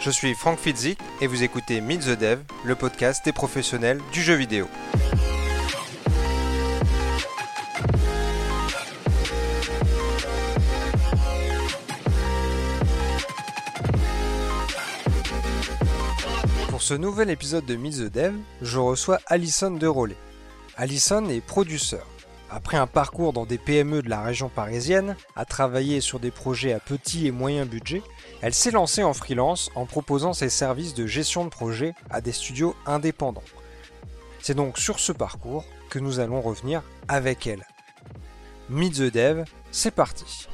Je suis Frank Fitzik et vous écoutez Meet the Dev, le podcast des professionnels du jeu vidéo. Pour ce nouvel épisode de Meet the Dev, je reçois Alison de Rollet. Alison est produceur. Après un parcours dans des PME de la région parisienne, à travailler sur des projets à petit et moyen budget, elle s'est lancée en freelance en proposant ses services de gestion de projet à des studios indépendants. C'est donc sur ce parcours que nous allons revenir avec elle. Meet the Dev, c'est parti.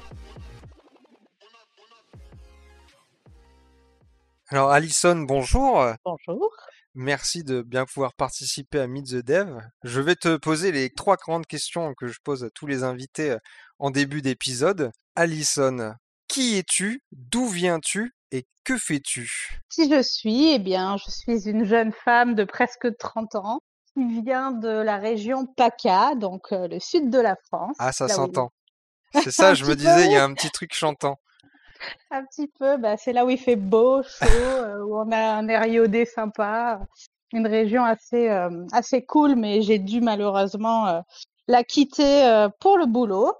Alors Alison, bonjour. Bonjour. Merci de bien pouvoir participer à Meet the Dev. Je vais te poser les trois grandes questions que je pose à tous les invités euh, en début d'épisode. Alison, qui es-tu? D'où viens-tu? Et que fais-tu? Qui je suis? Eh bien, je suis une jeune femme de presque 30 ans qui vient de la région PACA, donc euh, le sud de la France. Ah, ça s'entend. C'est ça, je me disais, il y a un petit truc chantant. Un petit peu, bah, c'est là où il fait beau, chaud, euh, où on a un air iodé sympa. Une région assez, euh, assez cool, mais j'ai dû malheureusement euh, la quitter pour le boulot.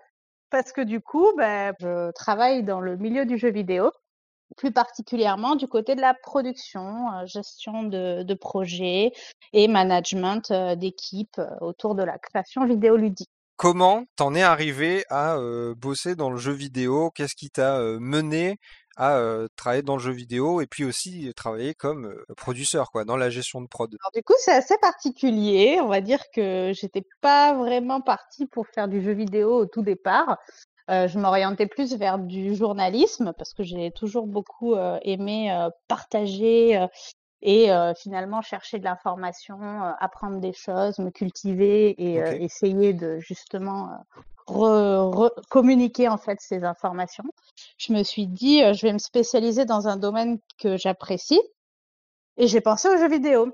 Parce que du coup, bah, je travaille dans le milieu du jeu vidéo, plus particulièrement du côté de la production, gestion de, de projets et management d'équipes autour de la création vidéoludique. Comment t'en es arrivé à bosser dans le jeu vidéo? Qu'est-ce qui t'a mené à travailler dans le jeu vidéo et puis aussi travailler comme producteur dans la gestion de prod? Du coup, c'est assez particulier. On va dire que j'étais pas vraiment partie pour faire du jeu vidéo au tout départ. je m'orientais plus vers du journalisme parce que j'ai toujours beaucoup aimé partager et finalement chercher de l'information, apprendre des choses, me cultiver et essayer de justement communiquer en fait ces informations. Je me suis dit, je vais me spécialiser dans un domaine que j'apprécie et j'ai pensé aux jeux vidéo.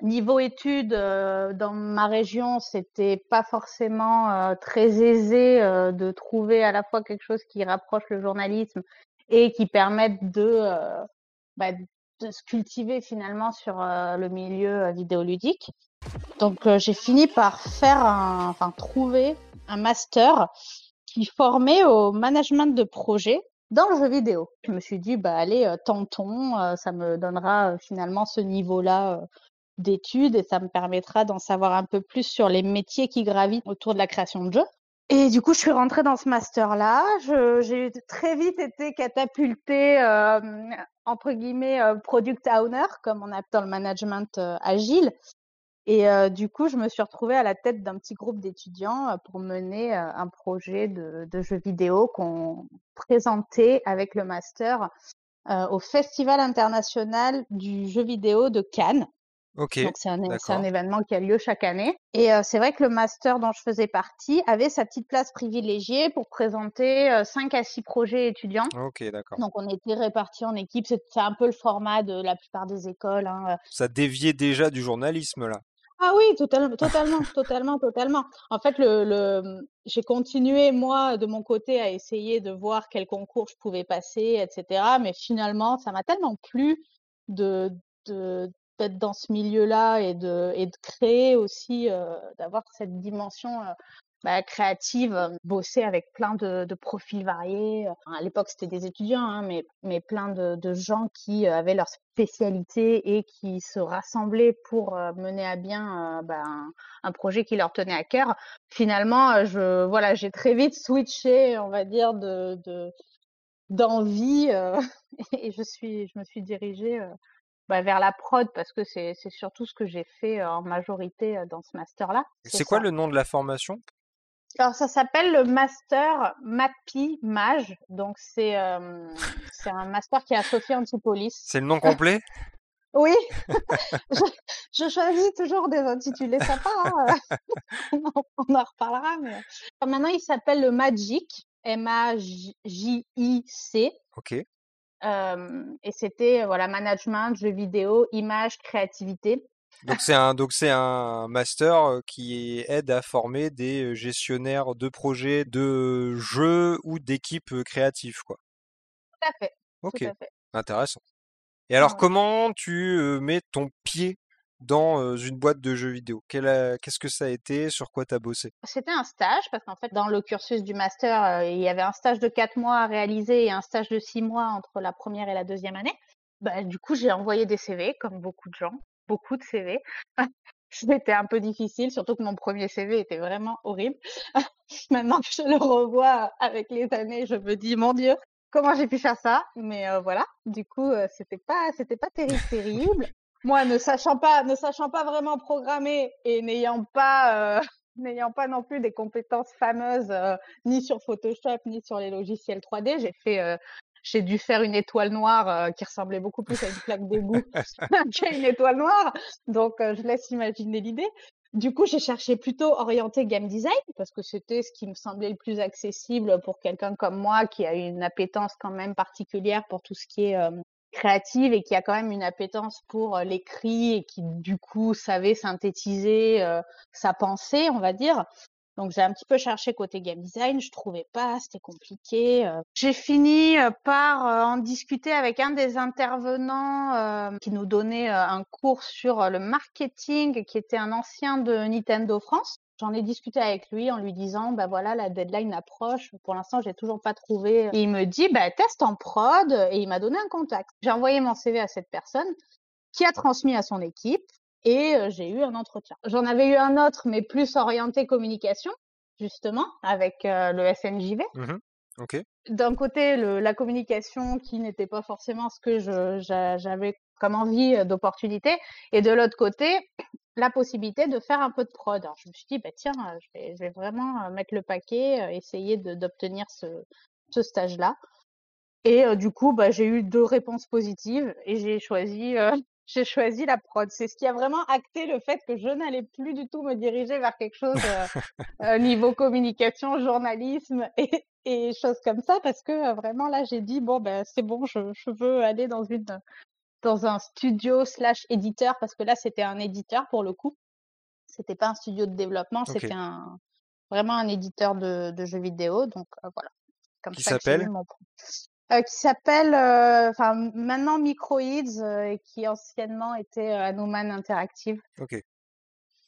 Niveau études, dans ma région, c'était pas forcément très aisé de trouver à la fois quelque chose qui rapproche le journalisme et qui permette de bah, de se cultiver finalement sur le milieu vidéoludique. Donc j'ai fini par faire enfin trouver un master qui formait au management de projet dans le jeu vidéo. Je me suis dit bah allez tentons, ça me donnera finalement ce niveau-là d'études et ça me permettra d'en savoir un peu plus sur les métiers qui gravitent autour de la création de jeux. Et du coup, je suis rentrée dans ce master-là. J'ai très vite été catapultée, euh, entre guillemets, euh, product owner, comme on appelle dans le management euh, agile. Et du coup, je me suis retrouvée à la tête d'un petit groupe d'étudiants pour mener un projet de, de jeu vidéo qu'on présentait avec le master au Festival international du jeu vidéo de Cannes. Donc c'est un, un, événement qui a lieu chaque année. Et euh, c'est vrai que le master dont je faisais partie avait sa petite place privilégiée pour présenter euh, 5 à 6 projets étudiants. Ok, d'accord. Donc on était répartis en équipe. C'est un peu le format de la plupart des écoles. Hein. Ça déviait déjà du journalisme là. Ah oui, totalement, totalement, totalement, totalement. En fait, le, le j'ai continué moi de mon côté à essayer de voir quel concours je pouvais passer, etc. Mais finalement, ça m'a tellement plu de, de dans ce milieu-là et de, créer aussi, euh, d'avoir cette dimension euh, bah, créative, euh, bosser avec plein de, profils variés. À l'époque, c'était des étudiants, hein, mais, mais plein de, gens qui avaient leur spécialité et qui se rassemblaient pour mener à bien bah, un, projet qui leur tenait à cœur. Finalement, je, voilà, j'ai très vite switché, on va dire, de, de d'envie et je suis je me suis dirigée bah, vers la prod parce que c'est surtout ce que j'ai fait en majorité dans ce master-là. C'est quoi le nom de la formation? Alors ça s'appelle le master MAPI MAGE, donc c'est c'est un master qui est associé Antipolis. C'est le nom complet? Oui, je, je, choisis toujours des intitulés sympas, hein. on en reparlera. Mais... Maintenant il s'appelle le MAGIC, M-A-J-I-C. Ok et c'était voilà management, jeux vidéo, image, créativité. Donc c'est un donc c'est un master qui aide à former des gestionnaires de projets de jeux ou d'équipes créatives quoi. Tout à fait. Ok. Intéressant. Et alors, Ouais. comment tu mets ton pied dans une boîte de jeux vidéo? Qu'est-ce que ça a été? Sur quoi tu as bossé? C'était un stage parce qu'en fait, dans le cursus du master, il y avait un stage de quatre mois à réaliser et un stage de six mois entre la première et la deuxième année. Bah, du coup, j'ai envoyé des CV, comme beaucoup de gens, beaucoup de CV. C'était un peu difficile, surtout que mon premier CV était vraiment horrible. Maintenant que je le revois avec les années, je me dis, mon Dieu, comment j'ai pu faire ça? Mais euh, voilà, du coup, euh, c'était pas, c'était pas terrible, terrible. Moi, ne sachant pas, ne sachant pas vraiment programmer et n'ayant pas, euh, n'ayant pas non plus des compétences fameuses euh, ni sur Photoshop ni sur les logiciels 3D, j'ai fait, euh, j'ai dû faire une étoile noire qui ressemblait beaucoup plus à une plaque d'égout qu'à une étoile noire. Donc, je laisse imaginer l'idée. Du coup, j'ai cherché plutôt orienté game design parce que c'était ce qui me semblait le plus accessible pour quelqu'un comme moi qui a une appétence quand même particulière pour tout ce qui est créative et qui a quand même une appétence pour euh, l'écrit et qui du coup savait synthétiser euh, sa pensée, on va dire. Donc j'ai un petit peu cherché côté game design, je trouvais pas, c'était compliqué. euh. J'ai fini euh, par en discuter avec un des intervenants euh, qui nous donnait un cours sur le marketing, qui était un ancien de Nintendo France. J'en ai discuté avec lui en lui disant, bah voilà, la deadline approche. Pour l'instant, j'ai toujours pas trouvé. Et il me dit, bah teste en prod. Et il m'a donné un contact. J'ai envoyé mon CV à cette personne qui a transmis à son équipe et euh, j'ai eu un entretien. J'en avais eu un autre, mais plus orienté communication, justement, avec euh, le SNJV. Ok. D'un côté, le, la communication qui n'était pas forcément ce que j'avais comme envie euh, d'opportunité, et de l'autre côté, la possibilité de faire un peu de prod. Alors, je me suis dit, bah tiens, euh, je vais, je vais vraiment euh, mettre le paquet, euh, essayer d'obtenir ce, ce stage-là. Et euh, du coup, bah, j'ai eu deux réponses positives et j'ai choisi, euh, j'ai choisi la prod. C'est ce qui a vraiment acté le fait que je n'allais plus du tout me diriger vers quelque chose euh, niveau communication, journalisme et, et choses comme ça, parce que vraiment là, j'ai dit bon ben c'est bon, je, je veux aller dans une dans un studio slash éditeur, parce que là c'était un éditeur pour le coup. C'était pas un studio de développement, c'était un vraiment un éditeur de, de jeux vidéo. Donc euh, voilà, comme Qui s'appelle mon euh, qui s'appelle, euh, enfin maintenant Microids euh, et qui anciennement était Hanuman Interactive. Ok.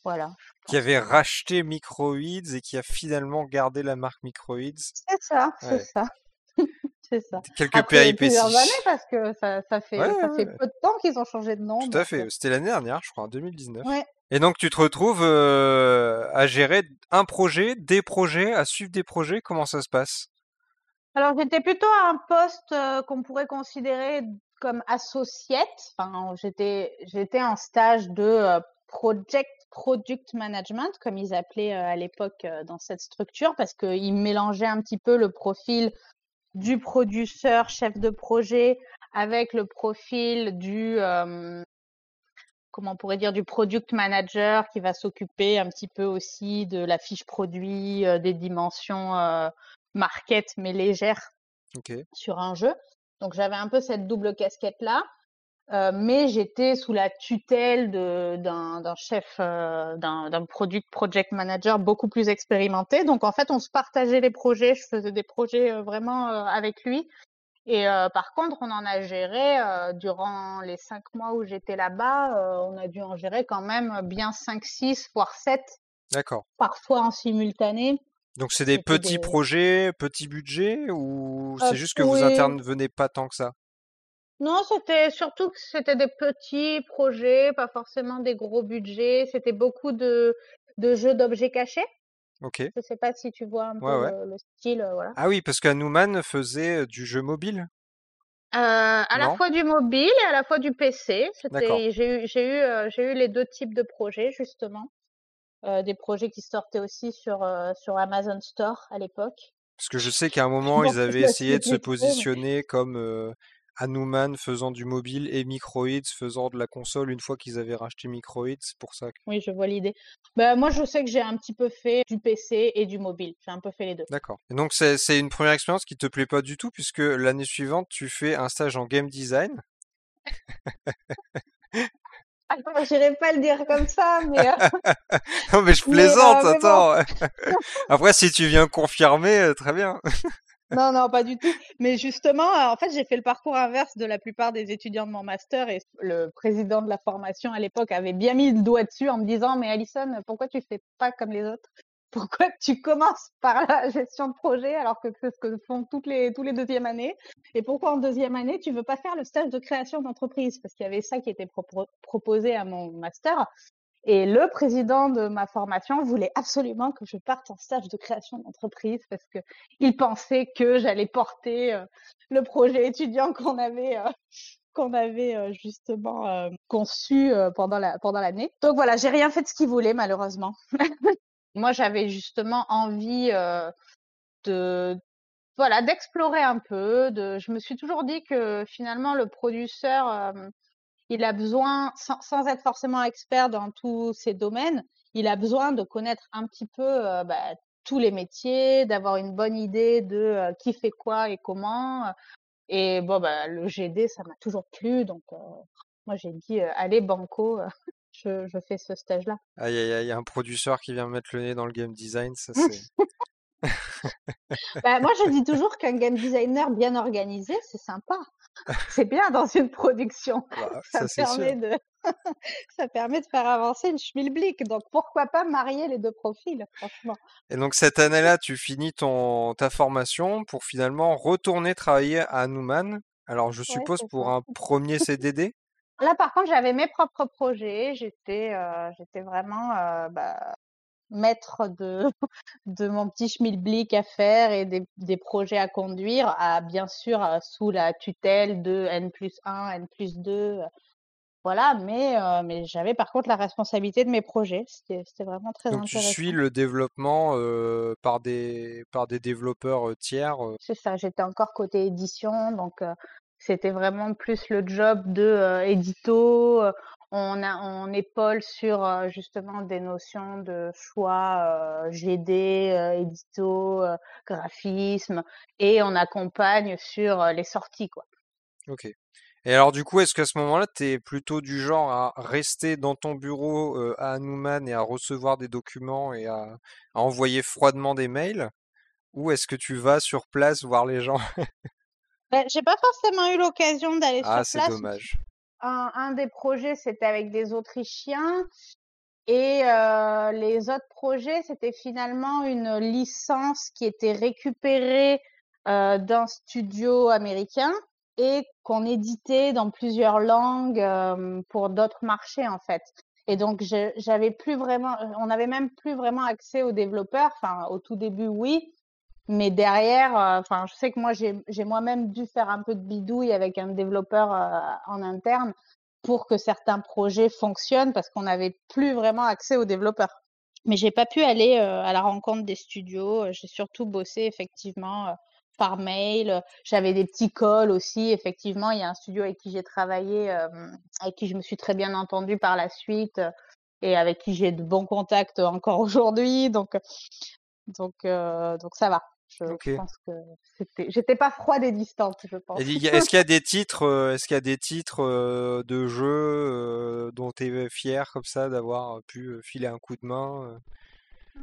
Voilà. Qui avait racheté Microids et qui a finalement gardé la marque Microids. C'est ça, c'est ça, c'est ça. Quelques Après plusieurs années parce que ça, ça fait Ouais, ça fait ouais. peu de temps qu'ils ont changé de nom. Tout à fait. euh, C'était l'année dernière, je crois, en 2019. ouais. Et donc, tu te retrouves euh, à gérer un projet, des projets, à suivre des projets. Comment ça se passe? Alors j'étais plutôt à un poste euh, qu'on pourrait considérer comme associate. Enfin, j'étais j'étais en stage de euh, project product management comme ils appelaient à l'époque dans cette structure parce qu'ils mélangeaient un petit peu le profil du producteur chef de projet avec le profil du euh, comment on pourrait dire du product manager qui va s'occuper un petit peu aussi de la fiche produit, euh, des dimensions euh, market mais légères sur un jeu. Donc j'avais un peu cette double casquette là, euh, mais j'étais sous la tutelle d'un chef, euh, d'un product project manager beaucoup plus expérimenté. Donc en fait on se partageait les projets, je faisais des projets euh, vraiment avec lui. Et par contre, on en a géré durant les cinq mois où j'étais là-bas, on a dû en gérer quand même bien 5, 6, voire 7, D'accord. parfois en simultané. Donc, c'est des petits des- projets, petits budgets ou c'est juste que vous oui. intervenez pas tant que ça? Non, c'était surtout que c'était des petits projets, pas forcément des gros budgets. C'était beaucoup de, de jeux d'objets cachés. Ok. Je sais pas si tu vois un peu Ouais, le, le style, euh, voilà. Ah oui, parce qu'Hanuman faisait euh, du jeu mobile. Euh, à la Non fois du mobile et à la fois du PC. D'accord. C'était, j'ai eu, j'ai eu, euh, j'ai eu les deux types de projets justement. Euh, des projets qui sortaient aussi sur euh, sur Amazon Store à l'époque. Parce que je sais qu'à un moment, Bon, ils avaient je essayé de se mais- positionner comme euh, Hanuman faisant du mobile et Microids faisant de la console une fois qu'ils avaient racheté Microids. C'est pour ça que... Oui, je vois l'idée. Bah, moi, je sais que j'ai un petit peu fait du PC et du mobile. J'ai un peu fait les deux. D'accord. Et donc, c'est une première expérience qui te plaît pas du tout, puisque l'année suivante, tu fais un stage en game design? Ah, j'irais pas le dire comme ça, mais euh, non, mais je Mais, plaisante, euh, mais bon. attends. Après, si tu viens confirmer, euh, très bien. Non, non, pas du tout. Mais justement, euh, en fait, j'ai fait le parcours inverse de la plupart des étudiants de mon master et le président de la formation à l'époque avait bien mis le doigt dessus en me disant, mais Alison, pourquoi tu fais pas comme les autres? Pourquoi tu commences par la gestion de projet alors que c'est ce que font toutes les, tous les deuxièmes années? Et pourquoi en deuxième année, tu veux pas faire le stage de création d'entreprise? Parce qu'il y avait ça qui était proposé à mon master. Et le président de ma formation voulait absolument que je parte en stage de création d'entreprise parce que il pensait que j'allais porter euh, le projet étudiant qu'on avait euh, qu'on avait euh, justement conçu pendant la pendant l'année. Donc voilà, j'ai rien fait de ce qu'il voulait malheureusement. Moi, j'avais justement envie de voilà d'explorer un peu. Je me suis toujours dit que finalement le producteur il a besoin, sans, être forcément expert dans tous ces domaines, il a besoin de connaître un petit peu euh, bah, tous les métiers, d'avoir une bonne idée de euh, qui fait quoi et comment. Et bon, bah, le GD, ça m'a toujours plu, donc euh, moi j'ai dit, allez, banco, je, je, fais ce stage-là. Aïe, il y a un producteur qui vient mettre le nez dans le game design, ça c'est... bah, moi, je dis toujours qu'un game designer bien organisé, c'est sympa. C'est bien dans une production. Bah, ça, permet de... ça permet de faire avancer une schmilblick. Donc, pourquoi pas marier les deux profils, franchement. Et donc, cette année-là, tu finis ton, ta formation pour finalement retourner travailler à Newman. Alors, je suppose pour un premier CDD Là, par contre, j'avais mes propres projets. J'étais, euh, j'étais vraiment euh, bah, maître de, de mon petit schmilblick à faire et des, des, projets à conduire, à, bien sûr euh, sous la tutelle de N plus 1, N plus 2. Euh, voilà, mais, euh, mais j'avais par contre la responsabilité de mes projets. C'était vraiment très Donc intéressant. tu suis le développement par, des, par des développeurs tiers C'est ça, j'étais encore côté édition, donc c'était vraiment plus le job de édito on, a, on épaule sur euh, justement des notions de choix euh, GD, euh, édito, graphisme, et on accompagne sur les sorties. Quoi. Ok. Et alors du coup, est-ce qu'à ce, moment-là, tu es plutôt du genre à rester dans ton bureau à Hanuman et à recevoir des documents et à, envoyer froidement des mails? Ou est-ce que tu vas sur place voir les gens? Ben, J'ai pas forcément eu l'occasion d'aller ah, sur place. Ah, c'est dommage un, des projets, c'était avec des Autrichiens. Et euh, les autres projets, c'était finalement une licence qui était récupérée euh, d'un studio américain et qu'on éditait dans plusieurs langues euh, pour d'autres marchés en fait. Et donc j'avais plus vraiment, on n'avait même plus vraiment accès aux développeurs. Enfin, au tout début, oui, mais derrière, euh, enfin, je sais que moi, j'ai moi-même dû faire un peu de bidouille avec un développeur euh, en interne pour que certains projets fonctionnent parce qu'on n'avait plus vraiment accès aux développeurs. Mais j'ai pas pu aller euh, à la rencontre des studios. J'ai surtout bossé effectivement par mail. J'avais des petits calls aussi. Effectivement, il y a un studio avec qui j'ai travaillé, avec qui je me suis très bien entendue par la suite et avec qui j'ai de bons contacts encore aujourd'hui. Donc, donc, donc ça va. Je, pense que j'étais pas froide et distante, je pense. Est-ce qu'il y a des titres, euh, est-ce qu'il y a des titres euh, de jeux euh, dont tu es fier comme ça d'avoir pu filer un coup de main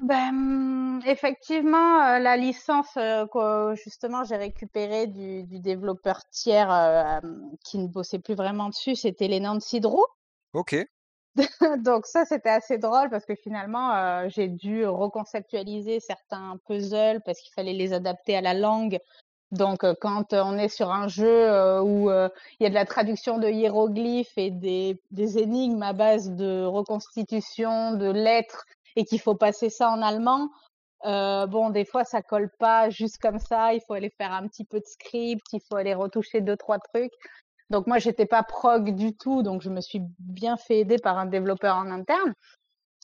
ben, mmh, effectivement, la licence que justement j'ai récupérée du, du, développeur tiers qui ne bossait plus vraiment dessus, c'était les Nancy Drew. Ok. Donc ça, c'était assez drôle parce que finalement, euh, j'ai dû reconceptualiser certains puzzles parce qu'il fallait les adapter à la langue. Donc euh, quand on est sur un jeu euh, où il y a de la traduction de hiéroglyphes et des, des énigmes à base de reconstitution de lettres et qu'il faut passer ça en allemand, bon, des fois, ça colle pas juste comme ça. Il faut aller faire un petit peu de script, il faut aller retoucher deux, trois trucs. Donc moi, j'étais pas prog du tout, donc je me suis bien fait aider par un développeur en interne.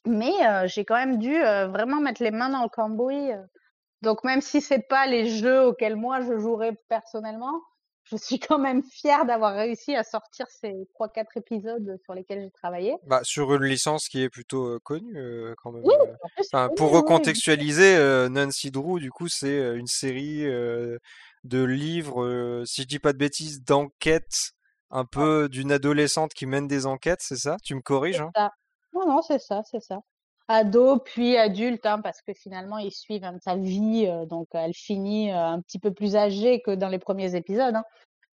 Mais euh, j'ai quand même dû euh, vraiment mettre les mains dans le cambouis. Euh. Donc même si c'est pas les jeux auxquels moi je jouerais personnellement, je suis quand même fière d'avoir réussi à sortir ces trois quatre épisodes sur lesquels j'ai travaillé. Bah, sur une licence qui est plutôt connue quand même. pour recontextualiser, Nancy Drew, du coup, c'est une série de livres, si je dis pas de bêtises, d'enquêtes un peu d'une adolescente qui mène des enquêtes, c'est ça? Tu me corriges hein? Non, non, c'est ça, c'est ça. ado puis adulte, hein, parce que finalement ils suivent sa vie, donc elle finit un petit peu plus âgée que dans les premiers épisodes. Hein.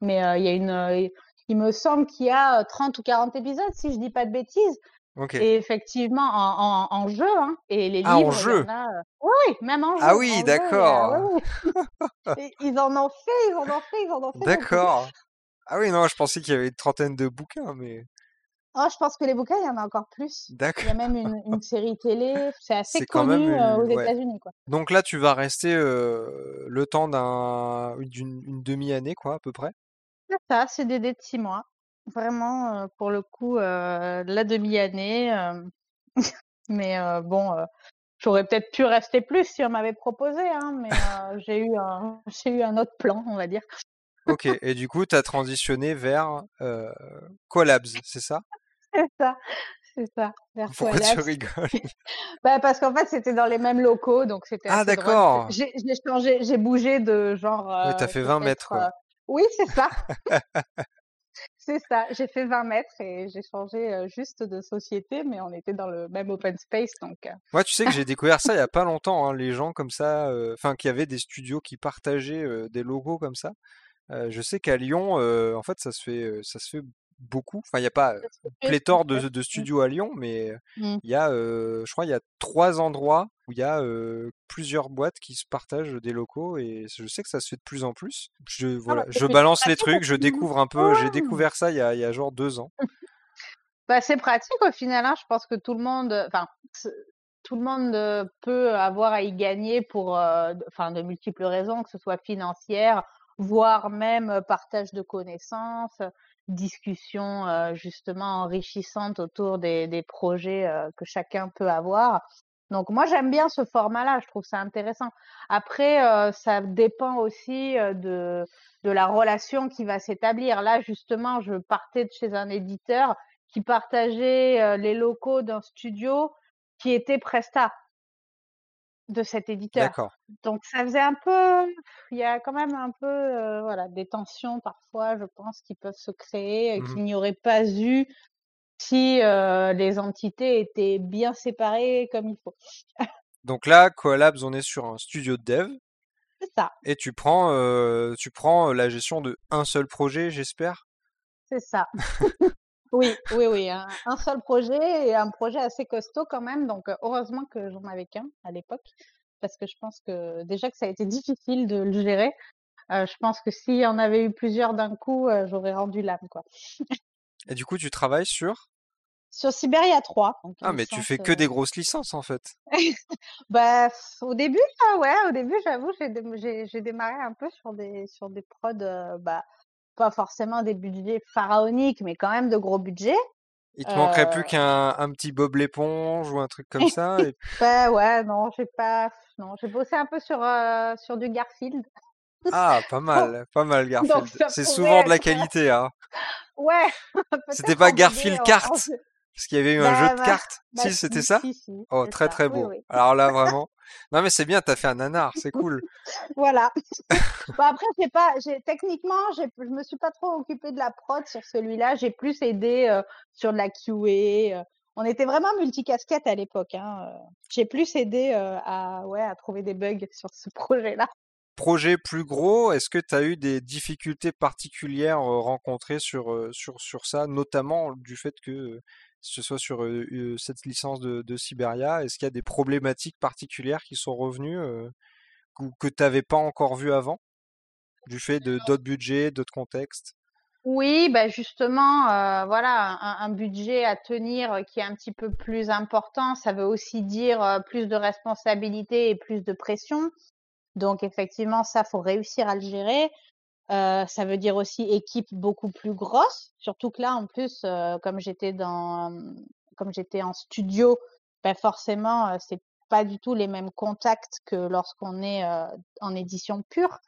Mais il y a une, il me semble qu'il y a 30 ou 40 épisodes, si je dis pas de bêtises. Et effectivement, en, en, jeu, hein, et les ah, livres, en jeu. oui, même en jeu. Ah oui, d'accord. ils en ont fait, ils en ont fait, ils en ont fait. D'accord. Ah oui, non, je pensais qu'il y avait une trentaine de bouquins, mais. Oh, je pense que les bouquins, il y en a encore plus. D'accord. Il y a même une, une série télé. C'est assez connu aux États-Unis, quoi. Donc là, tu vas rester le temps d'un d'une demi-année, quoi, à peu près? C'est ça, c'est des de six mois. Vraiment, pour le coup, la demi-année. mais bon, j'aurais peut-être pu rester plus si on m'avait proposé, hein, mais j'ai eu un j'ai eu un autre plan, on va dire. OK et du coup, tu as transitionné vers, Collabs, c'est ça? C'est ça, c'est ça, vers Pourquoi tu rigoles? Bah, parce qu'en fait, c'était dans les mêmes locaux, donc c'était Ah d'accord! J'ai changé j'ai bougé de genre, Oui, tu as fait 20 mètres, quoi. oui, c'est ça. C'est ça, j'ai fait 20 mètres et j'ai changé juste de société, mais on était dans le même open space, donc. Moi, tu sais que j'ai découvert ça il y a pas longtemps, hein, les gens comme ça, enfin, qui avaient des studios qui partageaient des logos comme ça. Je sais qu'à Lyon, en fait, ça se fait, ça se fait beaucoup. Enfin, il n'y a pas pléthore de, de, studios à Lyon, mais mmh. il y a, je crois, il y a trois endroits où il y a plusieurs boîtes qui se partagent des locaux et je sais que ça se fait de plus en plus. Je, ah voilà, je balance les trucs, je découvre un peu. J'ai découvert ça il y a, il y a genre deux ans. Bah, c'est pratique au final. Hein. Je pense que tout le monde, enfin, tout le monde peut avoir à y gagner pour, enfin, de multiples raisons, que ce soit financière, voire même partage de connaissances, discussion justement enrichissante autour des, des projets que chacun peut avoir. Donc moi j'aime bien ce format-là, je trouve ça intéressant. Après, ça dépend aussi de, de la relation qui va s'établir. Là justement, je partais de chez un éditeur qui partageait les locaux d'un studio qui était Presta de cet éditeur. Donc ça faisait un peu, il y a quand même un peu, euh, voilà, des tensions parfois, je pense, qui peuvent se créer, mmh qu'il n'y aurait pas eu si euh, les entités étaient bien séparées comme il faut. Donc là, Coalabs, on est sur un studio de dev. C'est ça. Et tu prends, euh, tu prends la gestion de un seul projet, j'espère? C'est ça. Oui, oui, oui, un, seul projet et un projet assez costaud quand même. Donc, heureusement que j'en avais qu'un à l'époque, parce que je pense que déjà que ça a été difficile de le gérer. je pense que s'il y en avait eu plusieurs d'un coup, j'aurais rendu l'âme, quoi. Et du coup, tu travailles sur? Sur Siberia 3. Ah, mais tu fais que des grosses licences en fait. bah, au début, ouais, au début, j'avoue, j'ai démarré un peu sur des sur des prods, bah, pas forcément des budgets pharaoniques, mais quand même de gros budgets. Il te manquerait plus qu'un un petit Bob l'éponge ou un truc comme ça. Et... bah ouais, non, j'ai pas, non, j'ai bossé un peu sur sur du Garfield. Ah, pas mal, pas mal Garfield. C'est souvent de la qualité, hein. Ouais. C'était pas Garfield Carte. Parce qu'il y avait eu un bah, jeu de cartes. Bah, si, c'était ça? Oh, très très beau. Alors là, vraiment. Non, mais c'est bien, t'as fait un nanar, c'est cool. voilà. bon, après, j'ai pas, j'ai techniquement, j'ai, je me suis pas trop occupée de la prod sur celui-là. J'ai plus aidé euh, sur de la QA. Euh. On était vraiment multicasquette à l'époque. Hein. J'ai plus aidé à, ouais, à trouver des bugs sur ce projet-là. Projet plus gros, est-ce que tu as eu des difficultés particulières rencontrées sur, sur, sur ça, notamment du fait que ce soit sur cette licence de, de Siberia Est-ce qu'il y a des problématiques particulières qui sont revenues que tu n'avais pas encore vues avant, du fait de d'autres budgets, d'autres contextes? Oui, bah justement, voilà, un, budget à tenir qui est un petit peu plus important, ça veut aussi dire plus de responsabilité et plus de pression. Donc effectivement, ça, faut réussir à le gérer. Euh, ça veut dire aussi équipe beaucoup plus grosse, surtout que là, en plus, euh, comme j'étais dans, comme j'étais en studio, ben forcément, euh, c'est pas du tout les mêmes contacts que lorsqu'on est en édition pure.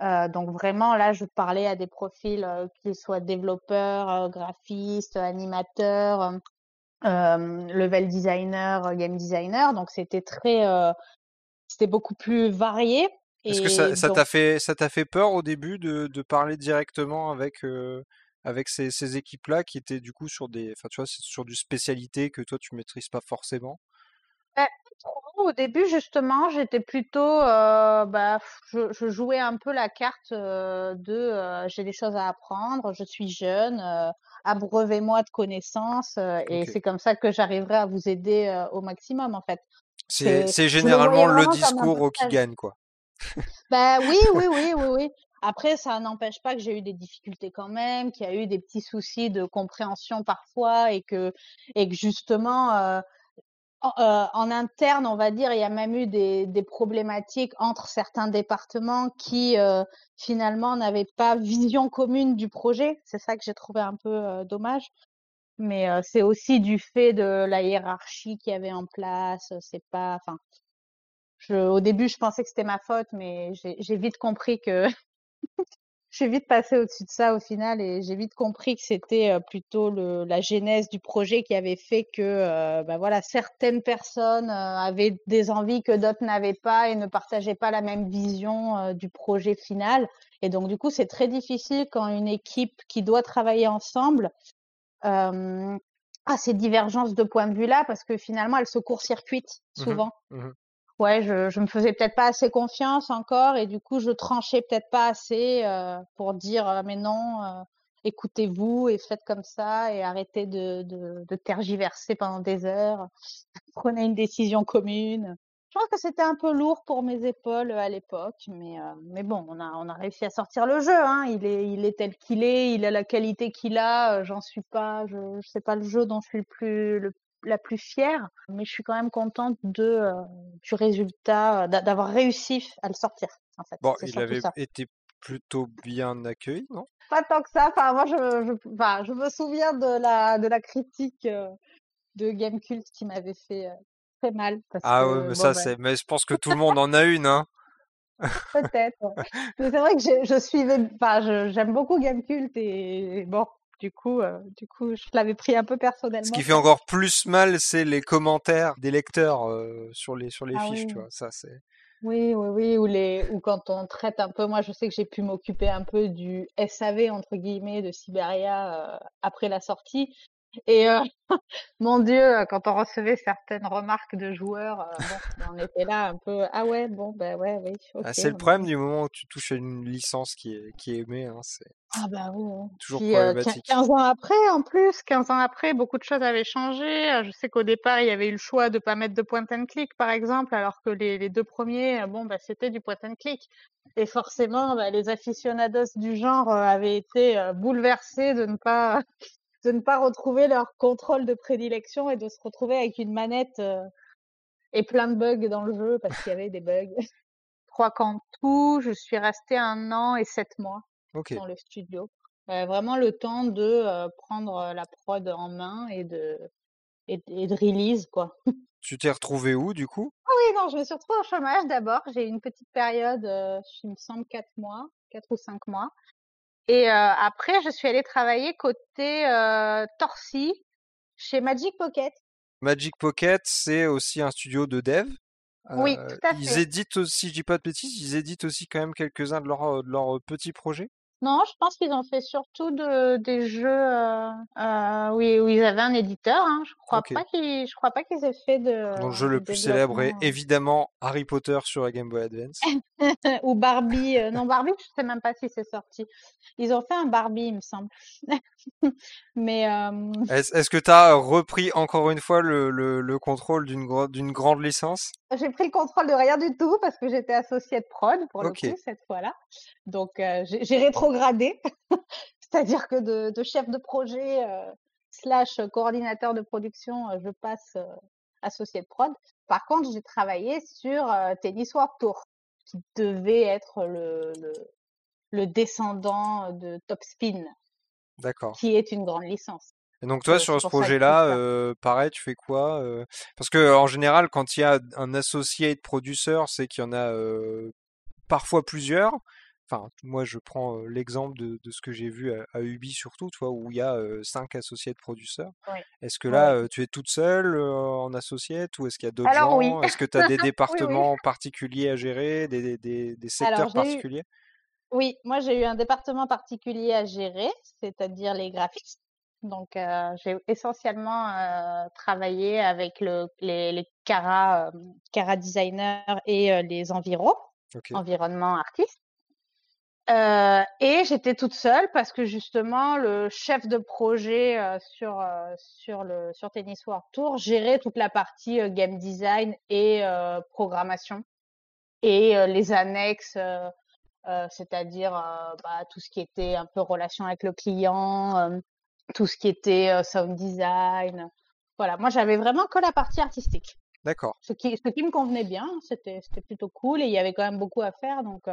donc vraiment, là, je parlais à des profils, qu'ils soient développeurs, graphistes, animateurs, level designer, game designer. Donc c'était très, c'était beaucoup plus varié. Est-ce que ça t'a fait ça t'a fait peur au début de, de parler directement avec avec ces, ces équipes-là qui étaient du coup sur des enfin tu vois sur du spécialité que toi tu maîtrises pas forcément? Bah, au début, justement, j'étais plutôt, euh, bah, je, je, jouais un peu la carte euh, de euh, j'ai des choses à apprendre, je suis jeune, abreuvez-moi de connaissances, et c'est comme ça que j'arriverai à vous aider au maximum, en fait. C'est généralement le, discours qui gagne, quoi. Bah oui, oui, oui, oui, oui. Après, ça n'empêche pas que j'ai eu des difficultés quand même, qu'il y a eu des petits soucis de compréhension parfois, et que, et que justement euh, en interne, on va dire, il y a même eu des, des problématiques entre certains départements qui euh, finalement n'avaient pas vision commune du projet. C'est ça que j'ai trouvé un peu euh, dommage. Mais c'est aussi du fait de la hiérarchie qu'il y avait en place. C'est pas, enfin, je, au début, je pensais que c'était ma faute, mais j'ai vite compris que j'ai vite passé au-dessus de ça au final et j'ai vite compris que c'était plutôt le, la genèse du projet qui avait fait que bah voilà certaines personnes avaient des envies que d'autres n'avaient pas et ne partageaient pas la même vision du projet final. Et donc du coup c'est très difficile quand une équipe qui doit travailler ensemble euh, a ces divergences de point de vue là parce que finalement elles se court-circuitent mmh souvent. Mmh ouais, je, je me faisais peut-être pas assez confiance encore et du coup, je tranchais peut-être pas assez euh, pour dire euh, mais non, euh, écoutez-vous et faites comme ça et arrêtez de, tergiverser pendant des heures. Prenez une décision commune. Je pense que c'était un peu lourd pour mes épaules à l'époque, mais, mais bon, on a, on a réussi à sortir le jeu. Hein. Il, est, il est tel qu'il est, il a la qualité qu'il a. J'en suis pas, je, je sais pas le jeu dont je suis le plus, le la plus fière, mais je suis quand même contente de, euh, du résultat, d'avoir réussi à le sortir. En fait. Bon, il avait été plutôt bien accueilli, non? Pas tant que ça. Enfin, moi, je, je, enfin, je me souviens de la, de la critique euh, de Gamecult qui m'avait fait euh, très mal. ah oui, mais ça, c'est. Mais je pense que tout le monde en a une, hein. Peut-être. c'est vrai que je, je suivais. Enfin, j'aime beaucoup Gamecult et bon, du coup, euh, du coup, je l'avais pris un peu personnellement. Ce qui fait encore plus mal, c'est les commentaires des lecteurs euh, sur les sur les ah fiches, tu vois. Ça, c'est. Oui, oui, oui, ou les ou quand on traite un peu. Moi, je sais que j'ai pu m'occuper un peu du SAV entre guillemets de Siberia euh, après la sortie, et euh, mon Dieu, quand on recevait certaines remarques de joueurs, euh, bon, on était là un peu ah ouais, bon ben ouais, oui. Ah, c'est le problème du moment où tu touches à une licence qui est qui est aimée, hein, c'est ah bah oui. toujours Puis, problématique. 15 ans après, en plus, 15 ans après, beaucoup de choses avaient changé. Je sais qu'au départ, il y avait eu le choix de pas mettre de point and click, par exemple, alors que les, les deux premiers, bon bah c'était du point and click. Et forcément, bah, les aficionados du genre avaient été bouleversés de ne pas de ne pas retrouver leur contrôle de prédilection et de se retrouver avec une manette euh, et plein de bugs dans le jeu parce qu'il y avait des bugs. je crois qu'en tout, je suis restée un an et sept mois dans le studio. Euh, vraiment le temps de euh, prendre la prod en main et de, et, de release, quoi. Tu t'es retrouvée où, du coup? Ah oui, non, je me suis retrouvée au chômage d'abord. J'ai eu une petite période, il me semble, quatre mois, quatre ou cinq mois. Et euh, après, je suis allée travailler côté euh, Torsi chez Magic Pocket. Magic Pocket, c'est aussi un studio de dev. Oui, euh, tout à fait. Ils éditent aussi, je dis pas de bêtises, ils éditent aussi quand même quelques-uns de leurs de leurs petits projets? Non, je pense qu'ils ont fait surtout de, des jeux euh, euh, où, ils avaient un éditeur. Hein. Je crois pas qu'ils, je crois pas qu'ils aient fait de. Donc le jeu le plus célèbre est évidemment Harry Potter sur la Game Boy Advance. Ou Barbie. Euh, non, Barbie, je sais même pas si c'est sorti. Ils ont fait un Barbie, il me semble. Mais. Euh... Est-ce que tu as repris encore une fois le, le, le contrôle d'une d'une grande licence? J'ai pris le contrôle de rien du tout parce que j'étais associée de prod pour le coup cette fois-là. Donc euh, j'ai rétrogradé, c'est-à-dire que de, de, chef de projet euh, slash coordinateur de production, euh, je passe associé de prod. Par contre, j'ai travaillé sur Tennis World Tour, qui devait être le, le, le descendant de Top Spin, qui est une grande licence. Et donc toi, sur ce projet-là, euh, pareil, tu fais quoi Parce que en général, quand il y a un associé de producteur, c'est qu'il y en a parfois plusieurs. Enfin, moi, je prends l'exemple de, ce que j'ai vu à, Ubi surtout, toi, où il y a cinq associés de producteurs. Est-ce que là, tu es toute seule en associé ou est-ce qu'il y a d'autres gens? Est-ce que tu as des départements particuliers à gérer, des, des, des secteurs particuliers? Oui, moi j'ai eu un département particulier à gérer, c'est-à-dire les graphistes. Donc, j'ai essentiellement travaillé avec le, les, les Cara, Cara designers et les environs, environnement artiste. Euh, et j'étais toute seule parce que justement le chef de projet euh, sur euh, sur le sur Tennis World Tour gérait toute la partie game design et programmation et les annexes, c'est-à-dire bah, tout ce qui était un peu relation avec le client, tout ce qui était sound design. Voilà, moi j'avais vraiment que la partie artistique. D'accord. Ce qui ce qui me convenait bien, c'était c'était plutôt cool et il y avait quand même beaucoup à faire donc.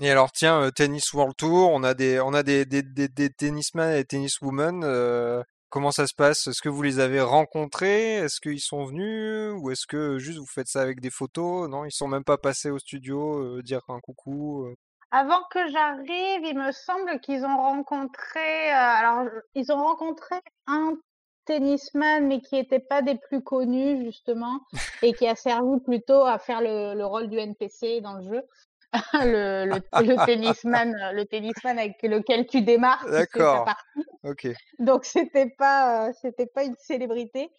Et alors tiens, euh, Tennis World Tour, on a des, on a des, des, des, des tennismen et tenniswomen. Euh, comment ça se passe? Est-ce que vous les avez rencontrés? Est-ce qu'ils sont venus? Ou est-ce que juste vous faites ça avec des photos? Non, ils sont même pas passés au studio euh, dire un coucou Avant que j'arrive, il me semble qu'ils ont rencontré. alors, ils ont rencontré un tennisman, mais qui n'était pas des plus connus justement, et qui a servi plutôt à faire le, le rôle du NPC dans le jeu. le, le, le, tennisman, le tennisman avec lequel tu démarres. D'accord. Ok. Donc c'était pas, euh, c'était pas une célébrité.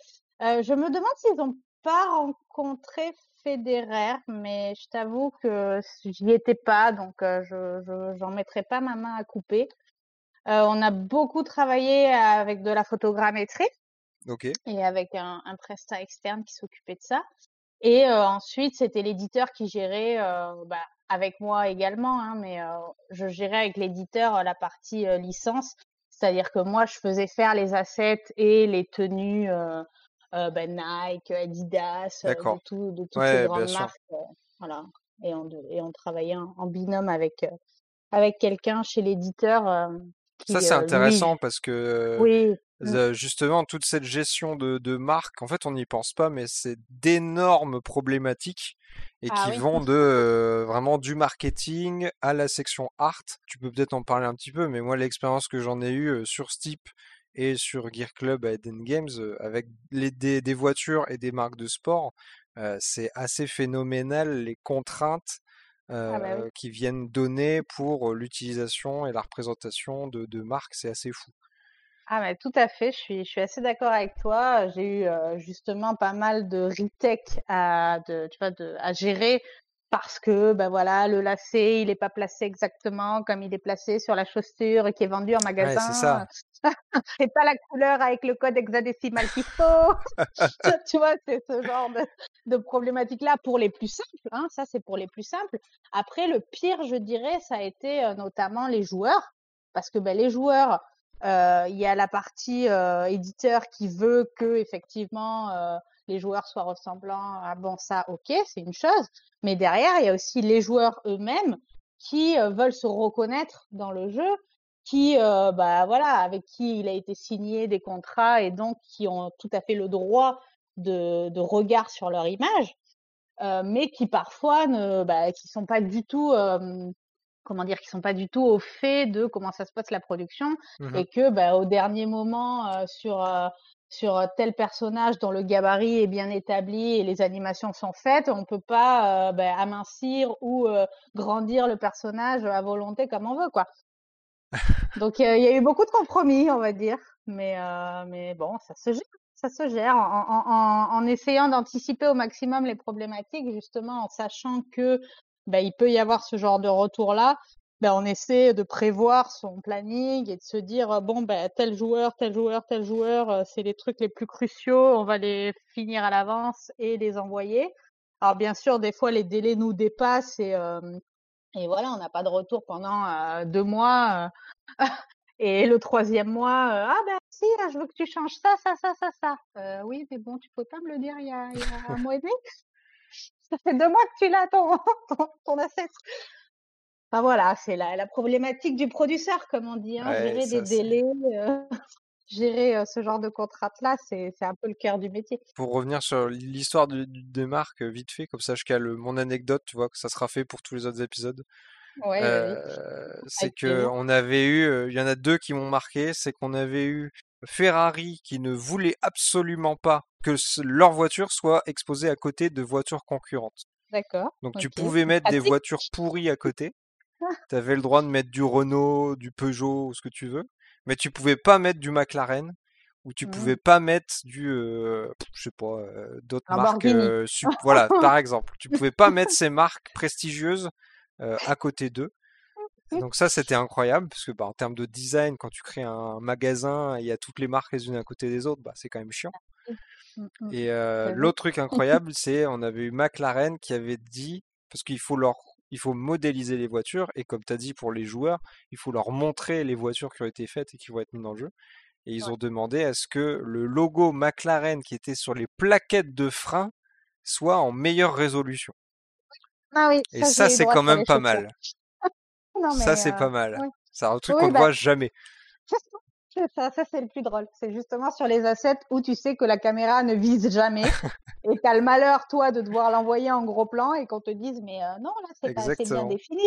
Euh, je me demande s'ils n'ont pas rencontré Federer, mais je t'avoue que j'y étais pas, donc euh, je, j'en mettrai pas ma main à couper. Euh, on a beaucoup travaillé avec de la photogrammétrie. Ok. Et avec un, un prestat externe qui s'occupait de ça. Et euh, ensuite, c'était l'éditeur qui gérait euh, bah, avec moi également, hein, mais je gérais avec l'éditeur la partie licence, c'est-à-dire que moi je faisais faire les assets et les tenues ben, Nike, Adidas, de, tout, de toutes ces grandes marques, voilà. Et on, et on travaillait en, binôme avec avec quelqu'un chez l'éditeur. Ça c'est intéressant parce que oui. Mmh. justement, toute cette gestion de, de marque, en fait, on n'y pense pas, mais c'est d'énormes problématiques et ah qui vont de vraiment du marketing à la section art. Tu peux peut-être en parler un petit peu, mais moi, l'expérience que j'en ai eue sur Steep et sur Gear Club à Eden Games, avec les, des, des, voitures et des marques de sport, c'est assez phénoménal les contraintes ah bah qui viennent donner pour l'utilisation et la représentation de, de marques, c'est assez fou. Ah mais tout à fait, je suis, je suis assez d'accord avec toi. J'ai eu euh, justement pas mal de retech à, de, tu vois, de, à gérer parce que ben voilà, le lacet, il est pas placé exactement comme il est placé sur la chaussure et qui est vendu en magasin. c'est ça. c'est pas la couleur avec le code hexadécimal qu'il faut. tu vois, c'est ce genre de, de problématique-là pour les plus simples. Hein, ça, c'est pour les plus simples. Après, le pire, je dirais, ça a été euh, notamment les joueurs. Parce que ben, les joueurs, euh, il y a la partie euh, éditeur qui veut que effectivement euh, les joueurs soient ressemblants. Ah bon, ça, ok, c'est une chose. Mais derrière, il y a aussi les joueurs eux-mêmes qui veulent se reconnaître dans le jeu, qui, bah voilà, avec qui il a été signé des contrats et donc qui ont tout à fait le droit de, de regard sur leur image, mais qui parfois ne, bah, qui sont pas du tout comment dire, qui sont pas du tout au fait de comment ça se passe la production mmh et que bah, au dernier moment euh, sur euh, sur tel personnage dont le gabarit est bien établi et les animations sont faites, on peut pas euh, bah, amincir ou grandir le personnage à volonté comme on veut quoi. Donc il y a eu beaucoup de compromis, on va dire, mais mais bon, ça se gère, ça se gère en, essayant d'anticiper au maximum les problématiques, justement en sachant que ben, il peut y avoir ce genre de retour-là, ben, on essaie de prévoir son planning et de se dire bon ben tel joueur, tel joueur, tel joueur, euh, c'est les trucs les plus cruciaux, on va les finir à l'avance et les envoyer. Alors bien sûr, des fois les délais nous dépassent et euh, voilà, on n'a pas de retour pendant euh, deux mois. et le troisième mois, ah ben si, je veux que tu changes ça, ça, ça, ça, ça. oui, mais bon, tu peux pas me le dire il y a, il y a un mois et demi ça fait deux mois que tu l'as ton, ton, ton asset. Enfin voilà, c'est la, la problématique du producteur, comme on dit, hein, gérer des délais, euh, gérer euh, ce genre de contrainte-là, c'est un peu le cœur du métier. Pour revenir sur l'histoire de, de marque, euh, vite fait, comme ça je cale mon anecdote, tu vois, que ça sera fait pour tous les autres épisodes. Ouais, c'est que on avait eu, il y en a deux qui m'ont marqué, c'est qu'on avait eu Ferrari qui ne voulait absolument pas que leur voiture soit exposée à côté de voitures concurrentes. D'accord. Donc tu pouvais mettre des voitures pourries à côté. tu avais le droit de mettre du Renault, du Peugeot, ou ce que tu veux. mais tu pouvais pas mettre du McLaren ou tu Mmh. pouvais pas mettre du, euh, je sais pas, euh, d'autres marques. Euh, voilà, par exemple, tu pouvais pas mettre ces marques prestigieuses à côté d'eux. Donc ça, c'était incroyable parce que bah, en termes de design, quand tu crées un magasin, il y a toutes les marques les unes à côté des autres, bah, c'est quand même chiant. Mmh, mmh. Et euh, l'autre truc incroyable, c'est on avait eu McLaren qui avait dit parce qu'il faut leur il faut modéliser les voitures et comme tu as dit pour les joueurs, il faut leur montrer les voitures qui ont été faites et qui vont être mises dans le jeu. Et ils Ouais. ont demandé à ce que le logo McLaren qui était sur les plaquettes de frein soit en meilleure résolution. Ah oui, Et ça, c'est quand même les pas mal. Non, Ça, c'est euh, pas mal. oui. C'est un truc Oui, qu'on ne bah, voit jamais. ça, ça c'est le plus drôle. C'est justement sur les assets où tu sais que la caméra ne vise jamais et tu as le malheur, toi, de devoir l'envoyer en gros plan et qu'on te dise, mais euh, non, là, c'est pas assez bien défini.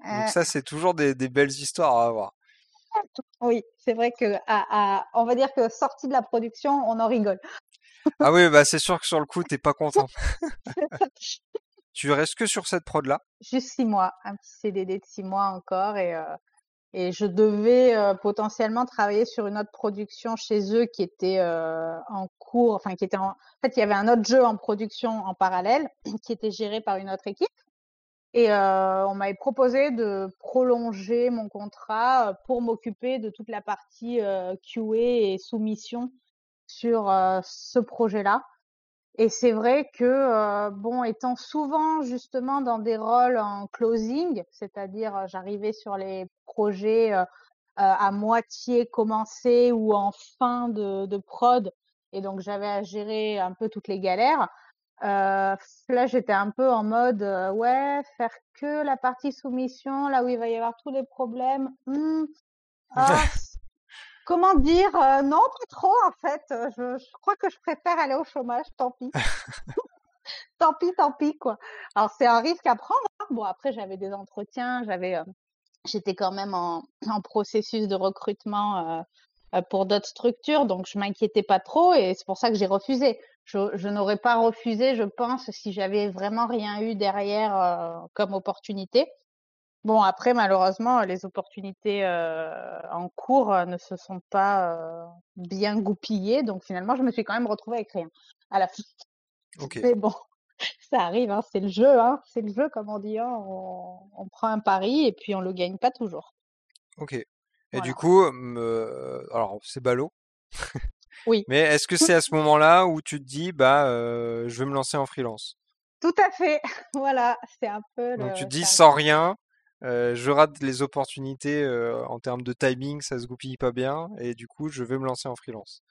Donc Euh, ça, c'est toujours des, des belles histoires à avoir. oui, c'est vrai que, à, à- on va dire que sorti de la production, on en rigole. Ah oui, bah c'est sûr que sur le coup, t'es pas content. Tu restes que sur cette prod-là? Juste six mois, un petit CDD de six mois encore et, euh, et je devais euh, potentiellement travailler sur une autre production chez eux qui était euh, en cours, enfin qui était en... en fait il y avait un autre jeu en production en parallèle qui était géré par une autre équipe et euh, on m'avait proposé de prolonger mon contrat pour m'occuper de toute la partie QA et soumission sur ce projet-là. Et c'est vrai que, euh, bon, étant souvent justement dans des rôles en closing, c'est-à-dire euh, j'arrivais sur les projets euh, à moitié commencés ou en fin de, de prod, et donc j'avais à gérer un peu toutes les galères. Là, j'étais un peu en mode, ouais, faire que la partie soumission, là où il va y avoir tous les problèmes. hmm, ah, comment dire euh, Non, pas trop en fait. Euh, Je, je crois que je préfère aller au chômage, tant pis. tant pis, tant pis, quoi. Alors, c'est un risque à prendre. hein. Bon, après, j'avais des entretiens, j'avais, euh, j'étais quand même en, en processus de recrutement euh, pour d'autres structures, donc je m'inquiétais pas trop et c'est pour ça que j'ai refusé. Je, je n'aurais pas refusé, je pense, si j'avais vraiment rien eu derrière comme opportunité. Bon, après, malheureusement, les opportunités euh, en cours euh, ne se sont pas euh, bien goupillées, donc finalement, je me suis quand même retrouvée avec rien à la fin. Mais bon, ça arrive, hein, c'est le jeu, hein, c'est le jeu, comme on dit. hein, on, on prend un pari et puis on le gagne pas toujours. Ok. Et Voilà. du coup, me- alors c'est ballot, Oui, mais est-ce que c'est à ce moment-là où tu te dis, bah, euh, je vais me lancer en freelance? tout à fait. Voilà, c'est un peu Donc le. tu te dis, sans rien, je rate les opportunités en termes de timing, ça se goupille pas bien, et du coup, je vais me lancer en freelance.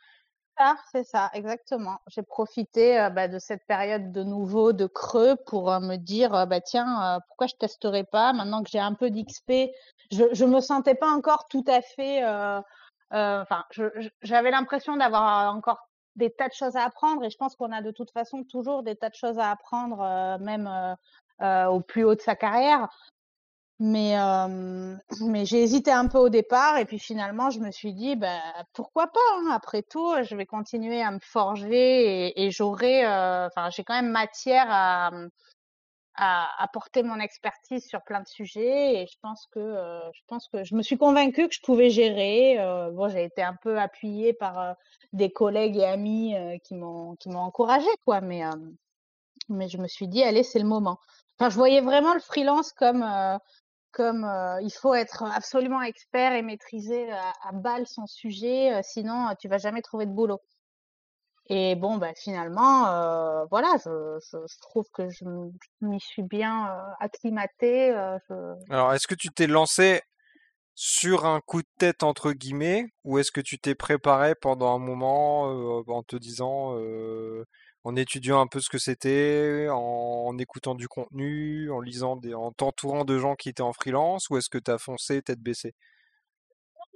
ça, c'est ça, exactement. J'ai profité bah, de cette période de nouveau de creux pour me dire, bah tiens, pourquoi je testerai pas? Maintenant que j'ai un peu d'XP. Je, je me sentais pas encore tout à fait. Enfin, j'avais l'impression d'avoir encore des tas de choses à apprendre et je pense qu'on a de toute façon toujours des tas de choses à apprendre, même au plus haut de sa carrière. Mais, euh, mais j'ai hésité un peu au départ et puis finalement je me suis dit bah, pourquoi pas hein, après tout je vais continuer à me forger et, j'aurai euh, enfin j'ai quand même matière à, à apporter mon expertise sur plein de sujets et je pense que euh, je pense que je me suis convaincue que je pouvais gérer euh, bon j'ai été un peu appuyée par euh, des collègues et amis euh, qui m'ont qui m'ont encouragée quoi mais euh, mais je me suis dit allez c'est le moment. Enfin je voyais vraiment le freelance comme euh, comme euh, il faut être absolument expert et maîtriser à, à balle son sujet, euh, sinon euh, tu vas jamais trouver de boulot. Et bon, bah, finalement, euh, voilà, je, trouve que je m'y suis bien euh, acclimatée. euh, Alors, est-ce que tu t'es lancé sur un coup de tête, entre guillemets, ou est-ce que tu t'es préparé pendant un moment euh, en te disant, euh, en étudiant un peu ce que c'était, en, en écoutant du contenu, en lisant des, en t'entourant de gens qui étaient en freelance, ou est-ce que tu as foncé tête baissée?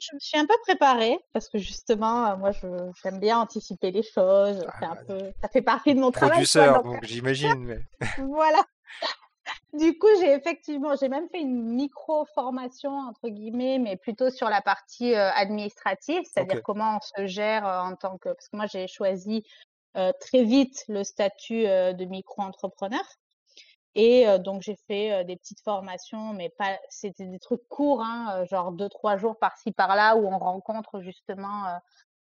Je me suis un peu préparée parce que justement, moi, je, j'aime bien anticiper les choses. C'est un Ah, peu, ça fait partie de mon travail, quoi. producteur, Donc, donc j'imagine, mais Voilà. Du coup, j'ai effectivement, j'ai même fait une micro-formation, entre guillemets, mais plutôt sur la partie euh, administrative, c'est-à-dire comment on se gère euh, en tant que... Parce que moi, j'ai choisi très vite le statut euh, de micro-entrepreneur. Et donc j'ai fait des petites formations, mais pas, c'était des trucs courts, hein, genre deux trois jours par-ci par-là où on rencontre justement